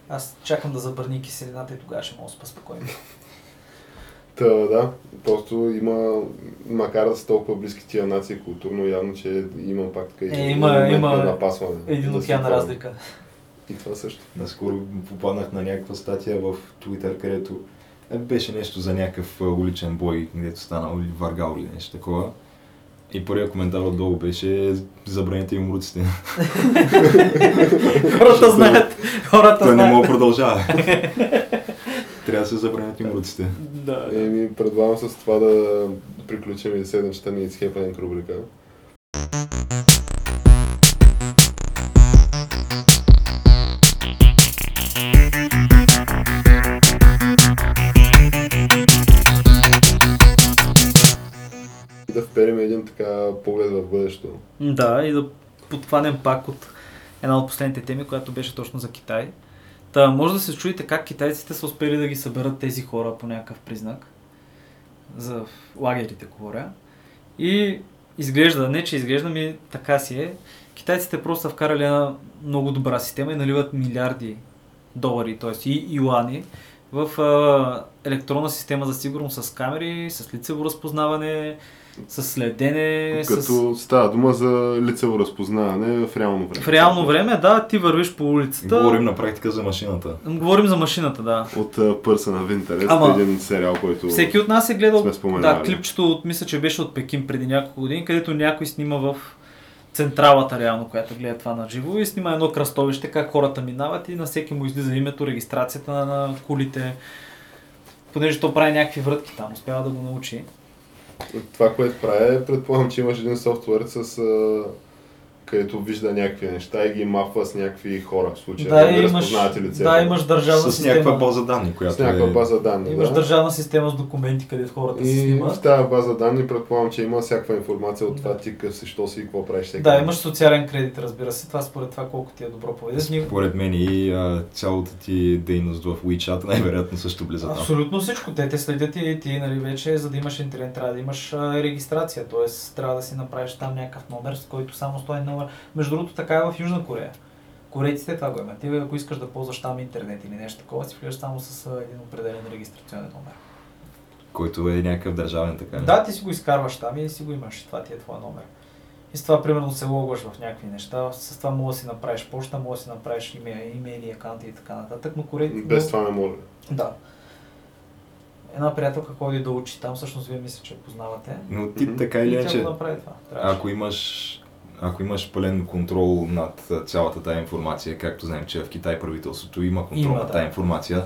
Аз чакам да забърни киселината и тогава ще мога да спа спокойно. Та, да, просто има, макар да са толкова близки тия нации културно, явно, че има пак така Е, има- има на напасване. Един Да на прави. разлика. И това също. Наскоро попаднах на някаква статия в Twitter, където беше нещо за някакъв уличен бой, където станал или варгал или нещо такова. И първият коментар отдолу беше забраните им руците. Хората знаят. Хората Той не знаят. мога да продължава. Трябва да се забранят им руците. Да. Еми, предлагам с това да приключим и седмичната ни с Happening рубрика. Вперим един така поглед в бъдещето. Да, и да подхванем пак от една от последните теми, която беше точно за Китай. Та, може да се чуете как китайците са успели да ги съберат тези хора по някакъв признак. За лагерите говоря. И изглежда, не че изглежда ми, така си е. Китайците просто са вкарали една много добра система и наливат милиарди долари, т.е. и юани в а, електронна система за сигурност с камери, с лицево разпознаване, с следене, Като с... става дума за лицево разпознаване в реално време. В реално време, да, ти вървиш по улицата. Говорим на практика за машината. Говорим за машината, да. От uh, of Interest, Ама, един сериал, който... Всеки от нас е гледал да, клипчето, от, мисля, че беше от Пекин преди няколко години, където някой снима в централата реално, която гледа това на живо и снима едно кръстовище, как хората минават и на всеки му излиза името, регистрацията на, на колите. Понеже то прави някакви врътки там, успява да го научи. Това, което прави, предполагам, че имаш един софтуер с... където вижда някакви неща и ги мапва с някакви хора в случая. Да, ви имаш, лицето. да, имаш държавна С система. някаква база данни, С която някаква е... база данни. Имаш да. държавна система с документи, където хората се И снимат. в тази база данни предполагам, че има всякаква информация от това ти къв си, що си и какво правиш всеки Да, имаш социален кредит, разбира се. Това според това колко ти е добро поведение. Според мен и а, цялата ти дейност в WeChat най-вероятно също влиза там. Абсолютно всичко. Те те следят и ти, нали, вече, за да имаш интернет, трябва да имаш а, регистрация. Тоест, трябва да си направиш там някакъв номер, с който само стои номер. Между другото, така е в Южна Корея. Корейците това го имат. Ти, ако искаш да ползваш там интернет или нещо такова, си влизаш само с един определен регистрационен номер. Който е някакъв държавен така. ли? Да, ти си го изкарваш там и си го имаш. Това ти е твой номер. И с това, примерно, се логваш в някакви неща. С това може да си направиш почта, може да си направиш имейл, имейли, акаунти и така нататък. Но корейците... Без това не може. Да. Една приятелка ходи да учи там, всъщност вие мисля, че я познавате. Но ти така или иначе, ако имаш ако имаш пълен контрол над цялата тая информация, както знаем, че в Китай правителството има контрол Има, над да. тая информация,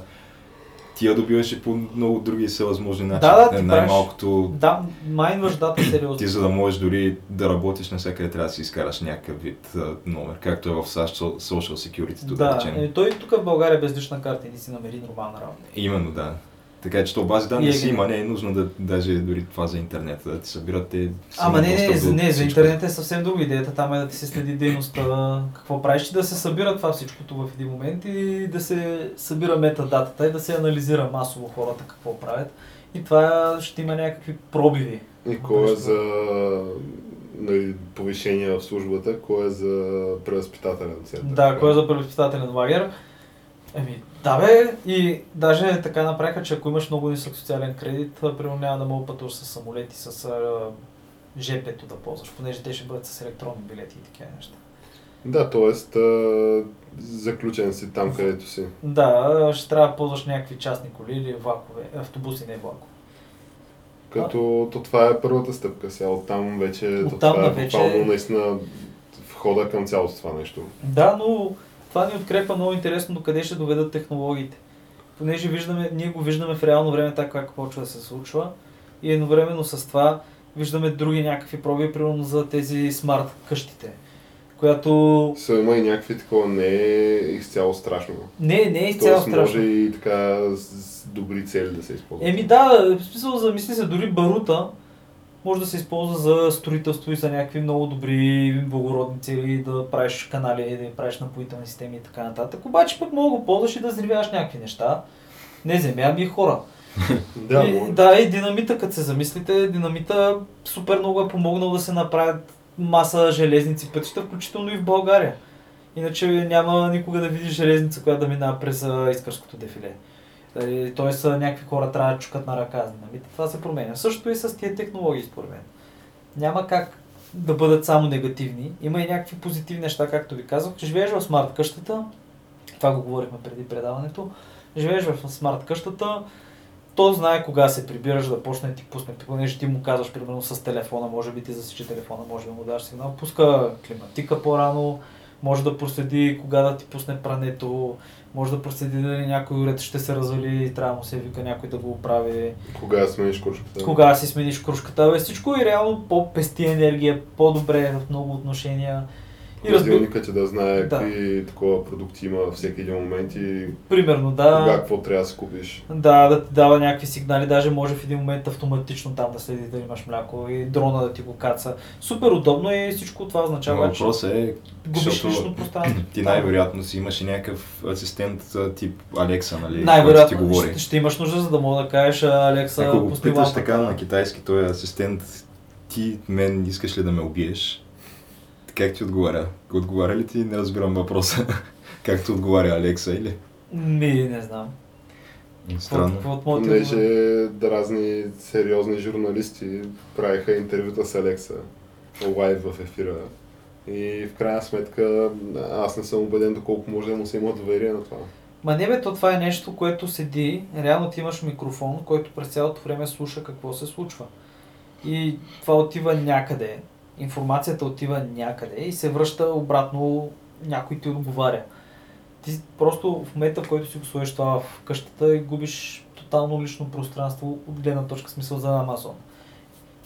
ти я добиваш и по много други всевъзможни начини. Да, да, ти Най-малкото Да, майнваш дата сериозно. ти за да можеш дори да работиш навсякъде трябва да си изкараш някакъв вид а, номер, както е в САЩ Social Security, да, Да, е, той тук в България без лична карта и си намери нормална работа. Именно, да. Така че то бази данни е си има, не е нужно да даже дори това за интернет, да ти събират те. Ама не, не, достъп за, не, за интернет е съвсем друга идеята. Там е да ти се следи дейността, какво правиш и да се събира това всичкото в един момент и да се събира метадатата и да се анализира масово хората какво правят. И това ще има някакви пробиви. И кой е за нали, повишение в службата, кой е за превъзпитателен център. Да, кой е за превъзпитателен лагер? Еми, да бе, и даже така направиха, че ако имаш много нисък социален кредит, примерно няма да мога пътуваш с самолети, с а, ЖП-то да ползваш, понеже те ще бъдат с електронни билети и такива неща. Да, т.е. заключен си там, където си. Да, ще трябва да ползваш някакви частни коли или влакове, автобуси, не влакове. Като то това е първата стъпка. Сега оттам вече, то Оттам това е вече- наистина входа към цялото това нещо. Да, но това ни открепва много интересно до къде ще доведат технологиите. Понеже виждаме, ние го виждаме в реално време така как почва да се случва и едновременно с това виждаме други някакви проби, примерно за тези смарт къщите, която Са има и някакви такова, не е изцяло страшно. не, не е изцяло Тоест може страшно. и така с добри цели да се използва. Еми да, в смисъл замисли се, дори барута може да се използва за строителство и за някакви много добри благородни цели, да правиш канали, да правиш напоителни системи и така нататък. Обаче пък мога да го ползваш и да взривяваш някакви неща. Не земя, ами хора. Да, и, да, и динамита, като се замислите, динамита супер много е помогнал да се направят маса железници пътища, включително и в България. Иначе няма никога да видиш железница, която да минава през Искърското дефиле. Дали, Тоест някакви хора трябва да чукат на ръка. Нали? Това се променя. Също и с тия технологии, според мен. Няма как да бъдат само негативни. Има и някакви позитивни неща, както ви казах. Живееш в смарт къщата, това го говорихме преди предаването, живееш в смарт къщата, то знае кога се прибираш да почне да ти пусне, понеже ти му казваш примерно с телефона, може би ти засичи телефона, може да му даш сигнал, пуска климатика по-рано, може да проследи кога да ти пусне прането, може да проследи дали някой уред ще се развали и трябва да му се вика някой да го оправи, Кога смениш кружката? кога си смениш кружката, бе, всичко е реално по-пести енергия, по-добре в много отношения. И Разделникът ти да знае Да. какви такова продукти има във всеки един момент и примерно, кога да, какво трябва да си купиш. да, да ти дава някакви сигнали, даже може в един момент автоматично там да следи дали имаш мляко и дрона да ти го каца. Супер удобно е и всичко това Но означава, че въпросът е, губиш защото лично пространство. ти най-вероятно си имаш и някакъв асистент тип Алекса, нали? който ти Най-вероятно говори. ще, ще, имаш нужда, за да мога да кажеш, «А, Алекса, Ако го питаш лампата». така на китайски, той е асистент, ти мен искаш ли да ме убиеш? Как ти отговаря? Отговаря ли ти? Не разбирам въпроса. Както отговаря Алекса или? Ми, не знам. Странно. Понеже да разни сериозни журналисти правиха интервюта с Алекса лайв в ефира. И в крайна сметка аз не съм убеден доколко може да му се има доверие на това. Ма не бе, то това е нещо, което седи, реално ти имаш микрофон, който през цялото време слуша какво се случва. И това отива някъде, информацията отива някъде и се връща обратно, някой ти отговаря. Ти просто в момента, в който си го сложиш това в къщата и губиш тотално лично пространство от гледна точка смисъл за Амазон.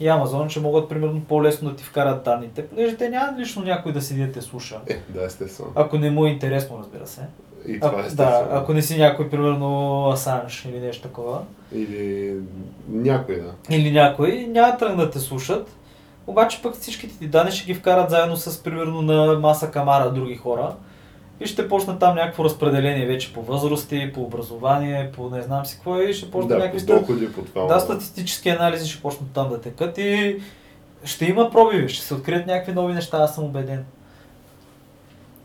И Амазон ще могат примерно по-лесно да ти вкарат данните, понеже те няма лично някой да седи да те слуша. Е, да, естествено. Ако не му е интересно, разбира се. И това е А, естествено. да, ако не си някой, примерно Асанж или нещо такова, Или някой, да. или някой, няма да тръгнат да те слушат, обаче пък всичките ти данни ще ги вкарат заедно с, примерно, на маса камара други хора и ще почне там някакво разпределение вече по възрасти, по образование, по не знам си какво и ще почне Да, някакви доходи, по това. да, статистически анализи ще почнат там да текат и ще има пробиви, ще се открият някакви нови неща, аз съм убеден.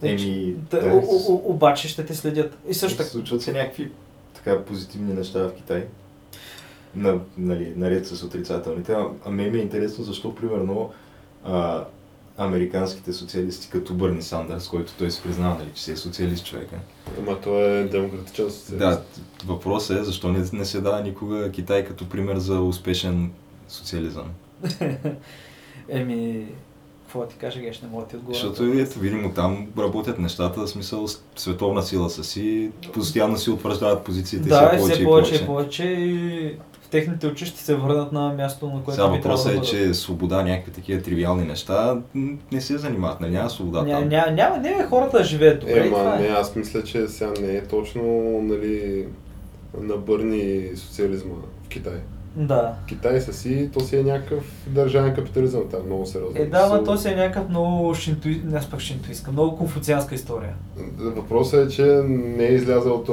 Еми, Та, да, обаче ще те следят. И също така, Случват се някакви така позитивни неща в Китай. На, нали, наред с отрицателните. А, а мен ми е интересно защо, примерно, а, американските социалисти, като Бърни Сандърс, който той се признава, нали, че си е социалист човека. Ама той е демократичен социалист. Да, въпросът е защо не, не се дава никога Китай като пример за успешен социализъм. Еми, какво да ти кажа, геш, не мога да ти отговоря. Защото ето, видимо там работят нещата, в смисъл световна сила са си, постоянно си утвърждават позициите Да, си повече все повече повече. и повече в техните очи ще се върнат на място, на което Сега би трябвало въпросът да е, бъдат. че свобода, някакви такива тривиални неща не се занимават, нали? Няма свобода Ня, там. ня, няма, не хората да живеят добре. Ема, това не, е. аз мисля, че сега не е точно, нали, на бърни социализма в Китай. Да. Китай са си, то си е някакъв държавен капитализъм там, много сериозно. Е, да, Са- то си е някакъв много шинтуи... не пък шинтуистка, много конфуцианска история. Въпросът е, че не е излязъл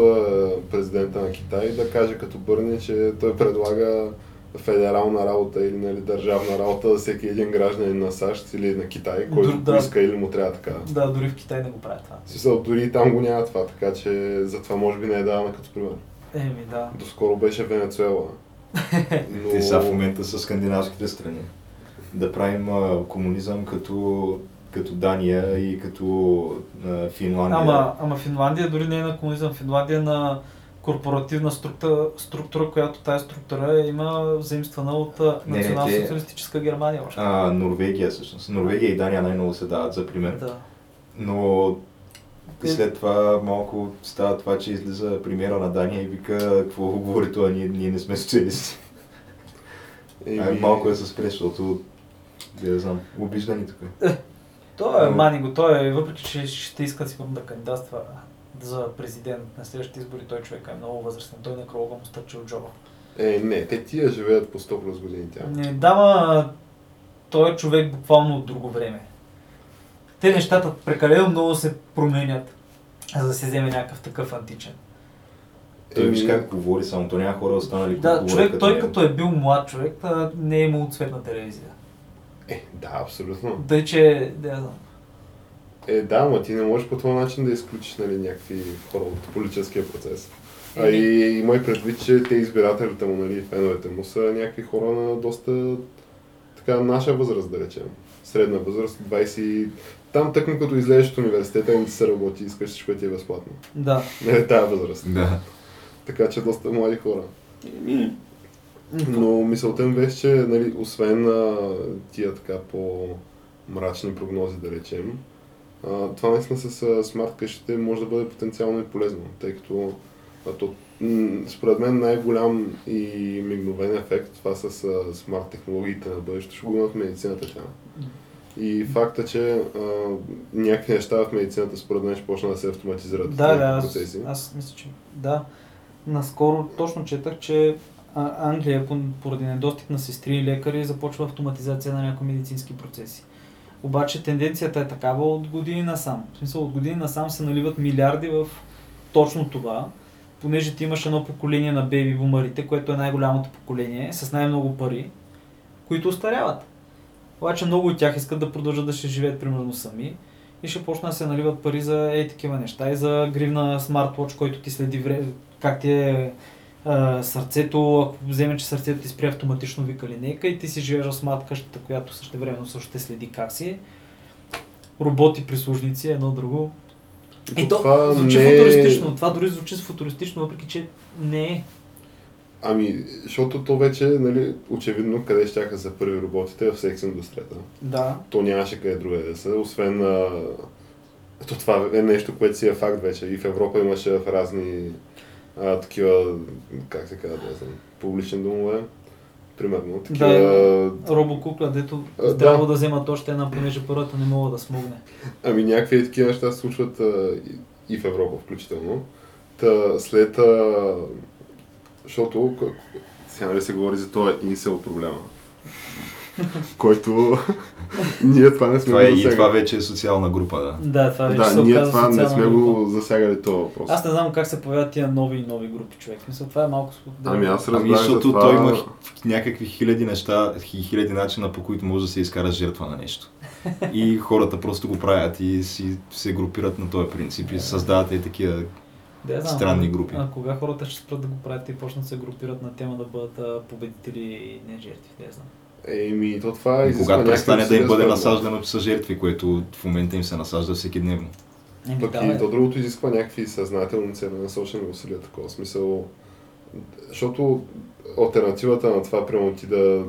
президента на Китай да каже като Бърни, че той предлага федерална работа или нали, държавна работа за всеки един гражданин на САЩ или на Китай, който да. поиска или му трябва така. Да, дори в Китай не го правят това. Смисъл, дори и там го няма това, така че затова може би не е давана като пример. Еми, да. Доскоро беше Венецуела. Но... Те са в момента с скандинавските страни. Да правим а, комунизъм като, като Дания и като а, Финландия. Ама, ама Финландия дори не е на комунизъм. Финландия е на корпоративна структура, структура която тази структура има заимствана от национал-социалистическа Германия още. А, Норвегия всъщност. Норвегия и Дания най-много се дават за пример. Да. Но Е. след това малко става това, че излиза премиера на Дания и вика какво говори това, ние, ние не сме социалисти. Еми, Ами... Малко е с прес, защото да я знам, обиждани тук. Той е Но- мани го, той е, въпреки че ще иска сигурно да кандидатства за президент на следващите избори, той човек е много възрастен, той некролога му стърчи от джоба. Е, не, те тия живеят по 100 плюс години тя. Не, дама, той е човек буквално от друго време. Те нещата прекалено много се променят, за да се вземе някакъв такъв античен. Той виж Еми, как говори, само то няма хора останали, които Да, говорят човек, той него. като е бил млад човек, а, не е имал цветна телевизия. Е, да, абсолютно. Тъй, че, да, я знам. Е, да, но ти не можеш по този начин да изключиш нали, някакви хора от политическия процес. А и имай предвид, че те избирателите му, нали, феновете му са някакви хора на доста така наша възраст, да речем. Средна възраст, 20... Там тъкмо като излезеш от университета и не ти се работи, искаш всичко да ти е безплатно. Да. Не е тая възраст. Да. Така че доста млади хора. Но мисълта ми беше, че нали, освен а, тия така по-мрачни прогнози, да речем, а, това наистина с смарт къщите може да бъде потенциално и полезно, тъй като а, то, м, според мен най-голям и мигновен ефект това с смарт технологиите на бъдещето ще го има в медицината тя. И факта, че а, някакви неща в медицината според мен ще почна да се автоматизират Да, да, аз, аз мисля, че да. Наскоро точно четах, че Англия по- поради недостиг на сестри и лекари започва автоматизация на някои медицински процеси. Обаче тенденцията е такава от години насам. В смисъл от години насам се наливат милиарди в точно това, понеже ти имаш едно поколение на бейби бумарите, което е най-голямото поколение, с най-много пари, които остаряват. Обаче много от тях искат да продължат да ще живеят примерно сами и ще почнат да се наливат пари за ей такива неща и за гривна смарт watch, който ти следи вре... как ти е а, сърцето, ако вземе, че сърцето ти спре автоматично вика линейка и ти си живееш в смарт къщата, която също времено също те следи как си. Роботи, прислужници, едно друго. И то това звучи не е- футуристично. Това дори звучи футуристично, въпреки че не е. Ами, защото то вече, нали, очевидно, къде ще са първи роботите в секс индустрията. Да. То нямаше къде друга да са, освен а... То това е нещо, което си е факт вече. И в Европа имаше в разни а, такива, как се казва, не знам, публични домове. Примерно, такива... Да, робокукла, дето А, трябва да. да вземат още една, понеже първата не мога да смогне. Ами някакви такива неща се случват а, и в Европа включително. Та, след... А, защото сега нали се говори за този инсел проблема. който ние това не сме Това е, го и засягали. това вече е социална група, да. Да, това вече Да, се ние това не сме група. го засягали това въпрос. Аз не знам как се появяват тия нови и нови групи, човек. Смисъл, това е малко... Ами аз Ами, разбрах за защото това... той има някакви хиляди неща и хиляди начина по които може да се изкара жертва на нещо. И хората просто го правят и си се групират на този принцип и създават и такива Да, знам, странни групи. А кога хората ще спрат да го правят и почнат да се групират на тема да бъдат а, победители и не жертви, не знам. Еми, то това И изисква когато престане да им бъде насаждано, че са жертви, което в момента им се насажда всеки дневно. Еми, Пък да, и то другото изисква някакви съзнателни целенасочени усилия, такова смисъл. Защото альтернативата на това, прямо ти да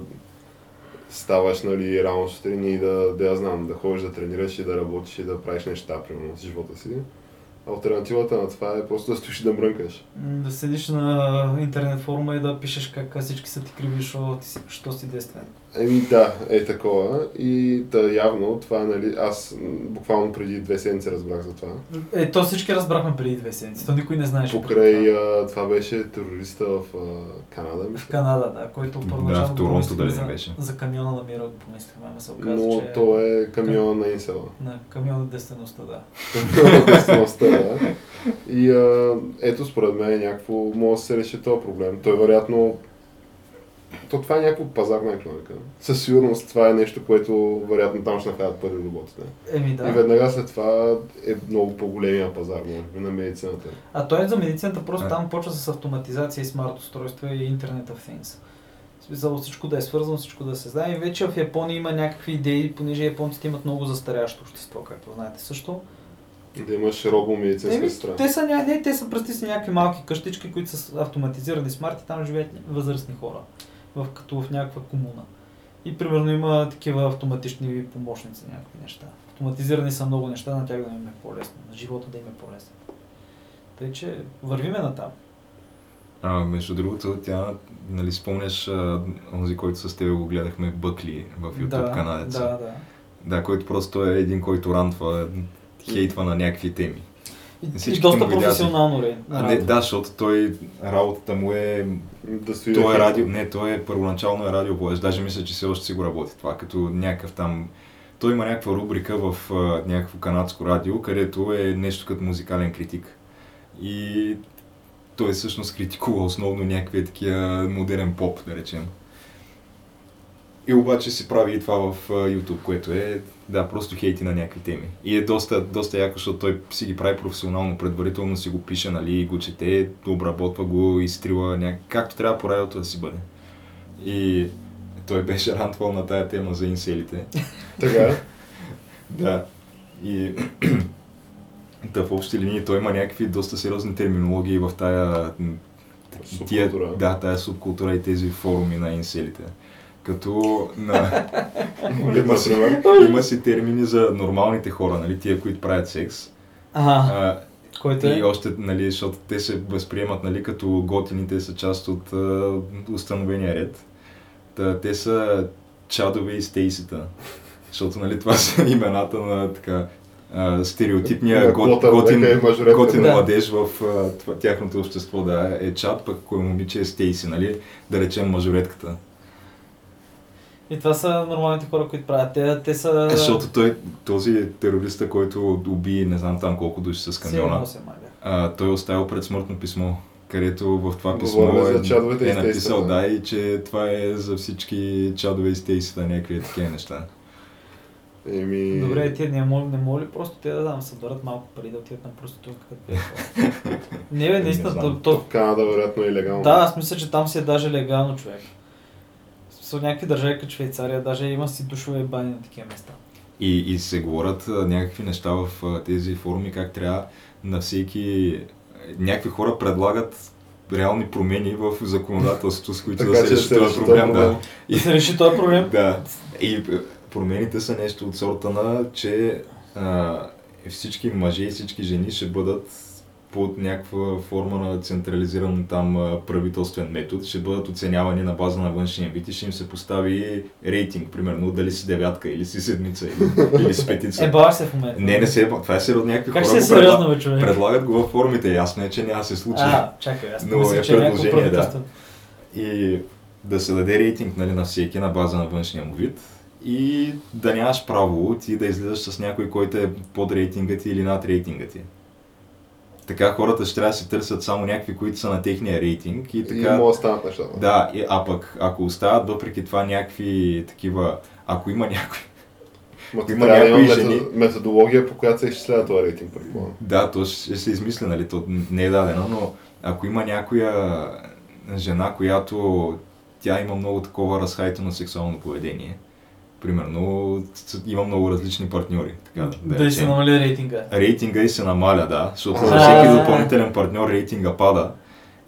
ставаш, нали, рано сутрин и да, да я знам, да ходиш да тренираш и да работиш и да правиш неща, примерно, с живота си. Альтернативата на това е просто да стоиш да мрънкаш. Да седиш на интернет форума и да пишеш как всички са ти криви, защото ти си, що си действен. Еми да, е такова. И да, явно това, нали, аз буквално преди две седмици разбрах за това. Е, то всички разбрахме преди две седмици, то никой не знаеше. Покрай това. а, това беше терориста в а, Канада, В мисля. Канада, да, който Да, първоначално в Торонто за, не беше. за камиона на мира, го помислихме, ама се оказа, Но че то е камиона на Инсела. на камиона на действеността, да. Естествеността, да. И а, ето според мен е някакво, може да се реши този проблем. Той вероятно, то това е някаква пазарна економика. Със сигурност това е нещо, което вероятно там ще направят първи роботите. Еми да. И веднага след това е много по-големия пазар, може би, на медицината. А той е за медицината, просто А. там почва с автоматизация и смарт устройства и Internet of Things. В смисъл всичко да е свързано, всичко да се знае. И вече в Япония има някакви идеи, понеже японците имат много застарящо общество, както знаете също. Да имаш робомедицинска сестра. те са, не, те са пръсти с някакви малки къщички, които са автоматизирани смарт и там живеят възрастни хора, в, като в някаква комуна. И примерно има такива автоматични помощници, някакви неща. Автоматизирани са много неща, на тях да им е по-лесно, на живота да им е по-лесно. Тъй, че вървиме на там. А, между другото, тя, нали спомняш а, онзи, който с теб го гледахме, Бъкли в YouTube да, канадеца. Да, да. Да, който просто е един, който рантва, хейтва на някакви теми. И, и доста професионално ре. А, не, да, защото той, работата му е Да стои Той е радио, не, той е първоначално е радиовоеж, даже мисля, че все още си го работи това, като някакъв там... Той има някаква рубрика в а, някакво канадско радио, където е нещо като музикален критик. И той всъщност критикува основно някакви такива модерен поп, да речем. И обаче си прави и това в а, YouTube, което е, да, просто хейти на някакви теми. И е доста, доста яко, защото той си ги прави професионално, предварително си го пише, нали, го чете, обработва го, изтрива, няк... както трябва по радиото да си бъде. И той беше рантвал на тая тема за инселите. Така. Да. И да, в общи линии той има някакви доста сериозни терминологии в тая тия, Субкултура. да, тая субкултура и тези форуми на инселите. Като на... има, си, има си термини за нормалните хора, нали, тия, които правят секс. Ага, А, който е... и още, нали, защото те се възприемат, нали, като готините са част от а, установения ред. Та, те са чадове и стейсита. Защото, нали, това са имената на така а, стереотипния гот, квота, готин, готин Да. младеж в а, това, тяхното общество, да, е чад, пък кой момиче е стейси, нали, да речем мажоретката. И това са нормалните хора, които правят. Те, те са... Е, защото той, този терориста, който уби не знам там колко души с камиона, а, той е оставил предсмъртно писмо, където в това писмо Говорили е, е написал да и че това е за всички чадове и стейсита, някакви такива неща. Еми... Добре, тия не моли, не моли просто те да дам, съберат малко пари да отидат на проститутка. Не, бе, Не наистина, знам. то, то, В Канада вероятно е легално. да, аз мисля, че там си е даже легално човек. Смисъл, някакви държави като Швейцария, даже има си душове и бани на такива места. И, и се говорят някакви неща в тези форуми, как трябва на всеки... Някакви хора предлагат реални промени в законодателството, с които да се реши този проблем. Да. И се реши този проблем. да. И промените са нещо от сорта на, че а, всички мъже и всички жени ще бъдат под някаква форма на централизиран там правителствен метод, ще бъдат оценявани на база на външния вид и ще им се постави рейтинг, примерно дали си девятка или си седмица или, или си петица. Е, баваш се в момента. Не, не се е, това е сериозно някакви Как хора се е сериозно, предла- бе, човек? предлагат го във формите. Ясно е, че няма се случи. А, чакай, аз Но мисля, е някакво предложение, да. И да се даде рейтинг нали, на всеки на база на външния му вид и да нямаш право ти да излизаш с някой, който е под рейтинга ти или над рейтинга ти. Така хората ще трябва да си търсят само някакви, които са на техния рейтинг и И така... могат да станат нещата. Да, и, а пък ако остават въпреки това някакви такива... Ако има някой... Ма Има трябва да някои жени- метод- методология, по която се изчислява този рейтинг, предполагам. Да, то ще се измисля, нали, то не е дадено, но ако има някоя жена, която тя има много такова разхайто на сексуално поведение, примерно има много различни партньори, така да, Да, да се намали рейтинга. Рейтинга и се намаля, да, защото за всеки допълнителен партньор рейтинга пада.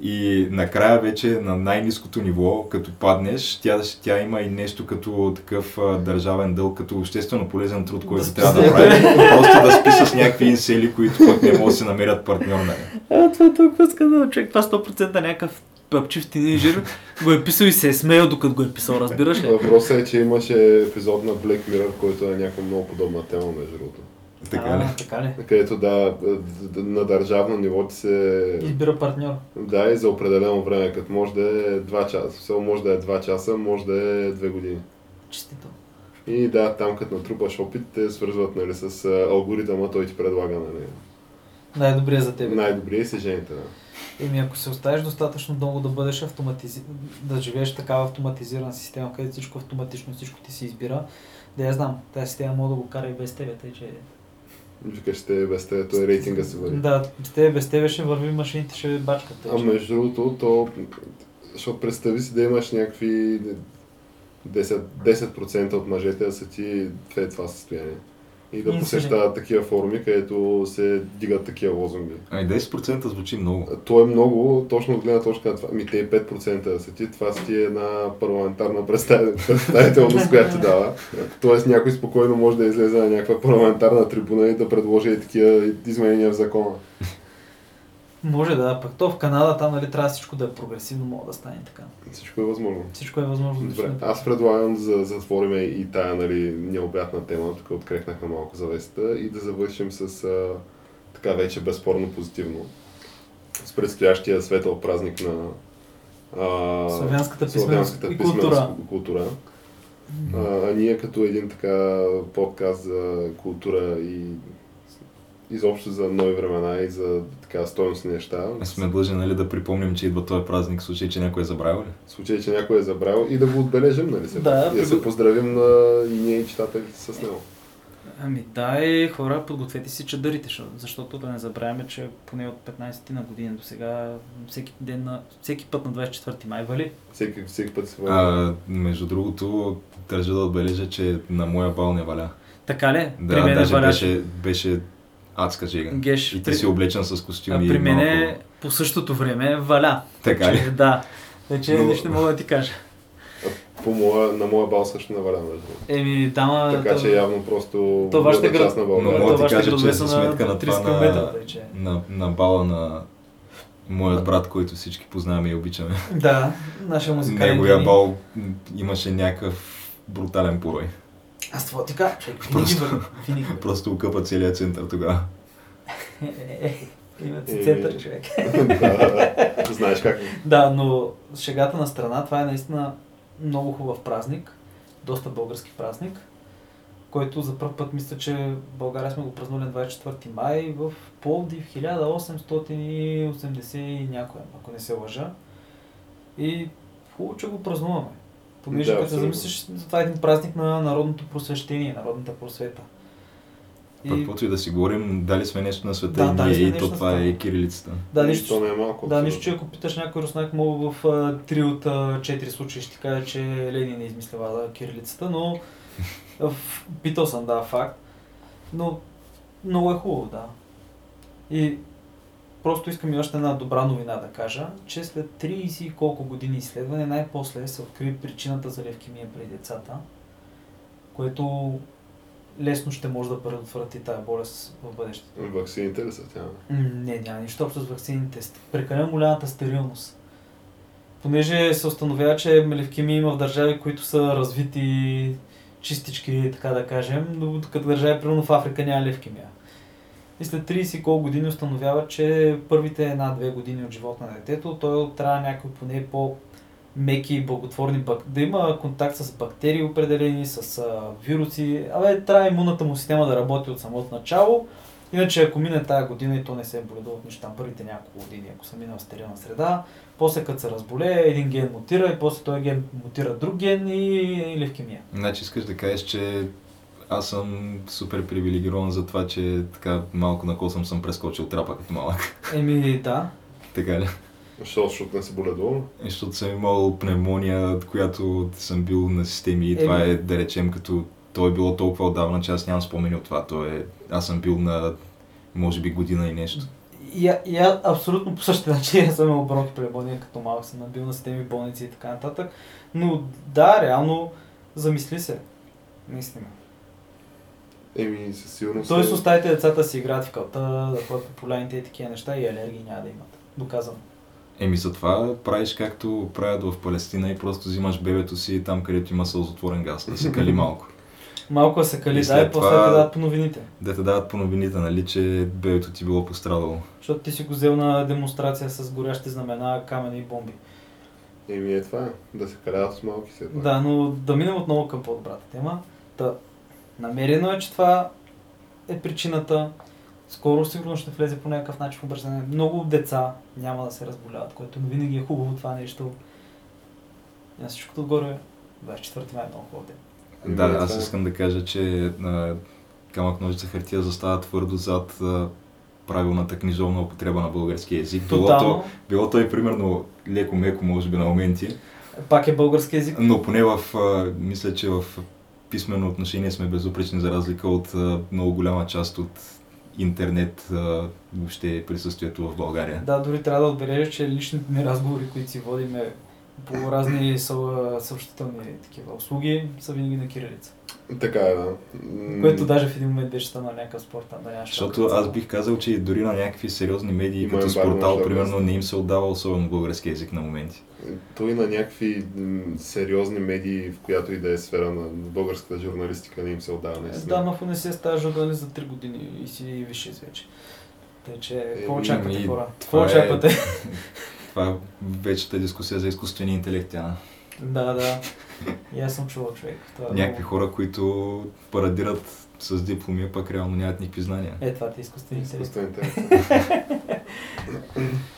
И накрая вече на най-низкото ниво, като паднеш, тя, тя има и нещо като такъв а, държавен дълг, като обществено полезен труд, който Да трябва да прави. Просто да спи с някакви инсели, които пък не могат да се намерят партньор. Нали. А, това е толкова скандал, човек. Това 100% някакъв пъпчив тинейджър го е писал и се е смеял докато го е писал, разбираш ли? Въпросът е, че имаше епизод на Black Mirror, който е някаква много подобна тема, между другото. Така ли? А, така ли? Където да, на държавно ниво ти се... Избира партньор. Да, и за определено време, като може да е 2 часа. Все може да е 2 часа, може да е 2 години. Честито. И да, там като натрупаш опит, те свързват нали, с алгоритъма, той ти предлага нали, Най-добрия за теб. най-добрия и се жените. Да. Еми, ако се оставиш достатъчно дълго да бъдеш автоматизи... да живееш такава автоматизирана система, където всичко автоматично, всичко ти се избира, да я знам, тази система мога да го кара и без тебе, тъй че... Викаш, те без те, той рейтинга се върви. Да, без тебе, без тебе ще върви машините, ще бачкат. тъй А между другото, то, защото представи си да имаш някакви 10%, 10% от мъжете да са ти в това състояние. И да посещават такива форуми, където се дигат такива лозунги. Ами 10% звучи много. То е много, точно от гледна точка на това. Ми те и 5% да са ти, това си ти е една парламентарна представ- представителност, която ти дава. Тоест някой спокойно може да излезе на някаква парламентарна трибуна и да предложи и такива изменения в закона. Може да, пък то в Канада там нали, трябва всичко да е прогресивно, мога да стане така. Всичко е възможно. Всичко е възможно да Добре, стане. аз предлагам да затворим и тая нали, необятна тема, тук открехнахме малко завесата и да завършим с а, така вече безспорно позитивно. С предстоящия светъл празник на а, Славянската славянската и писменост култура. култура. А, а ние като един така подкаст за култура и изобщо за нови времена и за така стойностни неща. Сме длъжни нали, да припомним, че идва този празник, в случай, че някой е забравил ли? В случай, че някой е забрал и да го отбележим, нали се? Да, и да се поздравим на и ние и читателите с него. Ами дай хора, подгответе си чадърите, защото- защото да не забравяме, че поне от 15 ти на година до сега, всеки, ден на, всеки път на 24 май вали. Всеки, всеки път се А, между другото, държа да отбележа, че на моя бал не валя. Така ли? Да, при мен даже валяше. беше, беше адска жега. Геш, И ти при- си облечен с А костюми. при и мен малко- е по същото време валя. Така ли? Че, да. Вече Но- нищо не мога да ти кажа. По моя, на моя бал също наваля, между другото. Еми, дама... Така то- че явно просто то вашите другата град- част на Но България. мога да ти кажа, че са за на сметка на 30 това на, че- на, на бала на моят брат, който всички познаваме и обичаме. Да, нашия музикален Неговия бал имаше някакъв брутален порой. Аз това ти кажа, човек, винаги върви. Винаги. Просто укъпа целият център тогава. Е, е, е, Имат си център, човек. знаеш как. Да, но шегата на страна, това е наистина много хубав празник, доста български празник, който за първ път мисля, че в България сме го празнували на 24 май в Пловдив 1880 и някоя, ако не се лъжа. И хубаво, че го празнуваме. Понеже Да, като се замислиш, това е един празник на народното просвещение, народната просвета. И, каквото и да си говорим, дали сме нещо на света Да, и и то това света. е кирилицата. да, И нищо, не е малко. да, нищо, че ако питаш някой руснак, мога в а, 3 от а, 4 случаи ще ти кажа, че Ленин е измислила да, кирилицата, но питал съм, да, факт. Но много е хубаво, да. И просто искам и още една добра новина да кажа, че след 30 и колко години изследване най-после се откри причината за левкемия при децата, което лесно ще може да предотврати тая болест в бъдеще. Ваксините ли са тя? Не, няма нищо общо с вакцините. Ст- Прекалено голямата стерилност. Понеже се установява, че левкемия има в държави, които са развити чистички, така да кажем, но докато държави, примерно в Африка няма левкемия. И след 30 и колко години установява, че първите една-две години от живота на детето, той трябва някои поне по меки и благотворни бак... да има контакт с бактерии определени, с а, вируси. Абе, трябва имунната му система да работи от самото начало. Иначе ако мине тая година и то не се е боледува от там първите няколко години, ако съм минал в стерилна среда, после като се разболее, един ген мутира и после този ген мутира друг ген и, и левкемия. Значи искаш да кажеш, че аз съм супер привилегирован за това, че така малко на косъм съм прескочил трапа като малък. Еми да, така ли? Защо? Защото не си боледувал? И Защото съм имал пневмония, от която съм бил на системи и това Еми. е, да речем, като то е било толкова отдавна, че аз нямам спомени от това. То е, аз съм бил на, може би, година и нещо. И, а- и абсолютно по същия начин аз съм имал бронхи преболния, като малък съм набил на системи болници и така нататък. Но да, реално замисли се. Наистина. Еми, със сигурност. Тоест оставите децата си играят в кълта, да ходят по поляните и такива неща и алергии няма да имат. Доказано. Еми затова правиш както правят в Палестина и просто взимаш бебето си там, където има сълзотворен газ, да се кали малко. Малко се кали, да, и после те дадат по новините. Да те дават по новините, нали, че бебето ти било пострадало. Защото ти си го взел на демонстрация с горящи знамена, камъни и бомби. Еми е това. Да се карават с малки се. Да, но да минем отново към по-добрата тема. Та, намерено е, че това е причината. Скоро сигурно ще влезе по някакъв начин в образование. Много деца няма да се разболяват, което винаги е хубаво това нещо. И на всичкото отгоре, 24 май е много хубав ден. Да, аз е. искам да кажа, че а, камък ножица хартия застава твърдо зад а, правилната книжовна употреба на български язик. Било то, било то и примерно леко-меко, може би на моменти, Пак е български язик. но поне в, а, мисля, че в писмено отношение сме безупречни за разлика от много голяма част от интернет, въобще присъствието в България. Да, дори трябва да отбележа, че личните ни разговори, които си водиме по разни съ- съобщителни такива услуги, са винаги на кирилица. Така е, да. Което даже в един момент беше станал някакъв спорт, да нямаш. Защото аз бих казал, че дори на някакви сериозни медии, Има като Спортал, примерно, не им се отдава особено български язик на моменти. Той на някакви сериозни медии, в която и да е сфера на българската журналистика, не им се отдава наистина. Да, ако не си става журналист за 3 години и си висше вече. Тъй, че какво Еми, очаквате хора? това Какво е- очаквате? Това е вечата дискусия за изкуствения интелект. Тя. да, да. И аз съм чувал човек. Това е Някакви много- хора, които парадират с дипломи, пък реално нямат никакви знания. Е, това ти е изкуствен интелект.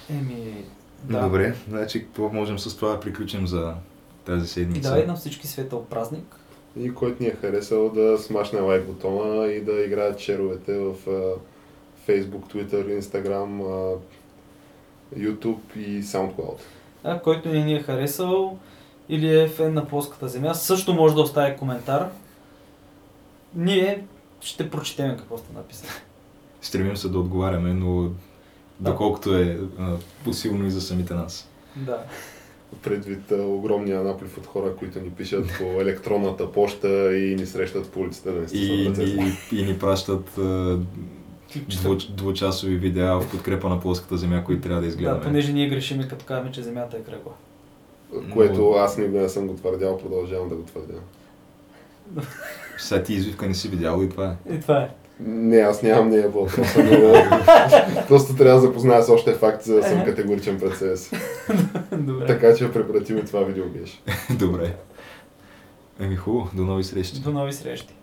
Еми, да. Добре, значи какво можем с това да приключим за тази И седмица? давай на всички светъл празник. И който ни е харесал да смашне лайк бутона и да играят черовете в Facebook, Twitter, Instagram, YouTube и SoundCloud. А, който не ни е харесал или е фен на плоската земя, също може да остави коментар. Ние ще прочетем какво сте написали. Стремим се да отговаряме, но доколкото е посилно и за самите нас. Да. Предвид огромния наплив от хора, които ни пишат по електронната поща и ни срещат по улицата да не И, стиснат ръцете. и, и ни пращат Клипчета. дву, двучасови видеа в подкрепа на плоската земя, които трябва да Да, изгледаме. понеже ние грешим като казваме, че земята е кръгла. Което аз никога не съм го твърдял, продължавам да го твърдя. Сега ти извивка не си видял и това е. И това е. Не, аз нямам нея въпроса, но просто трябва да запозная с още факти, за да съм категоричен пред себе си. Добре. Така че препратим и това видео беше. Добре. Еми хубаво, до нови срещи. До нови срещи.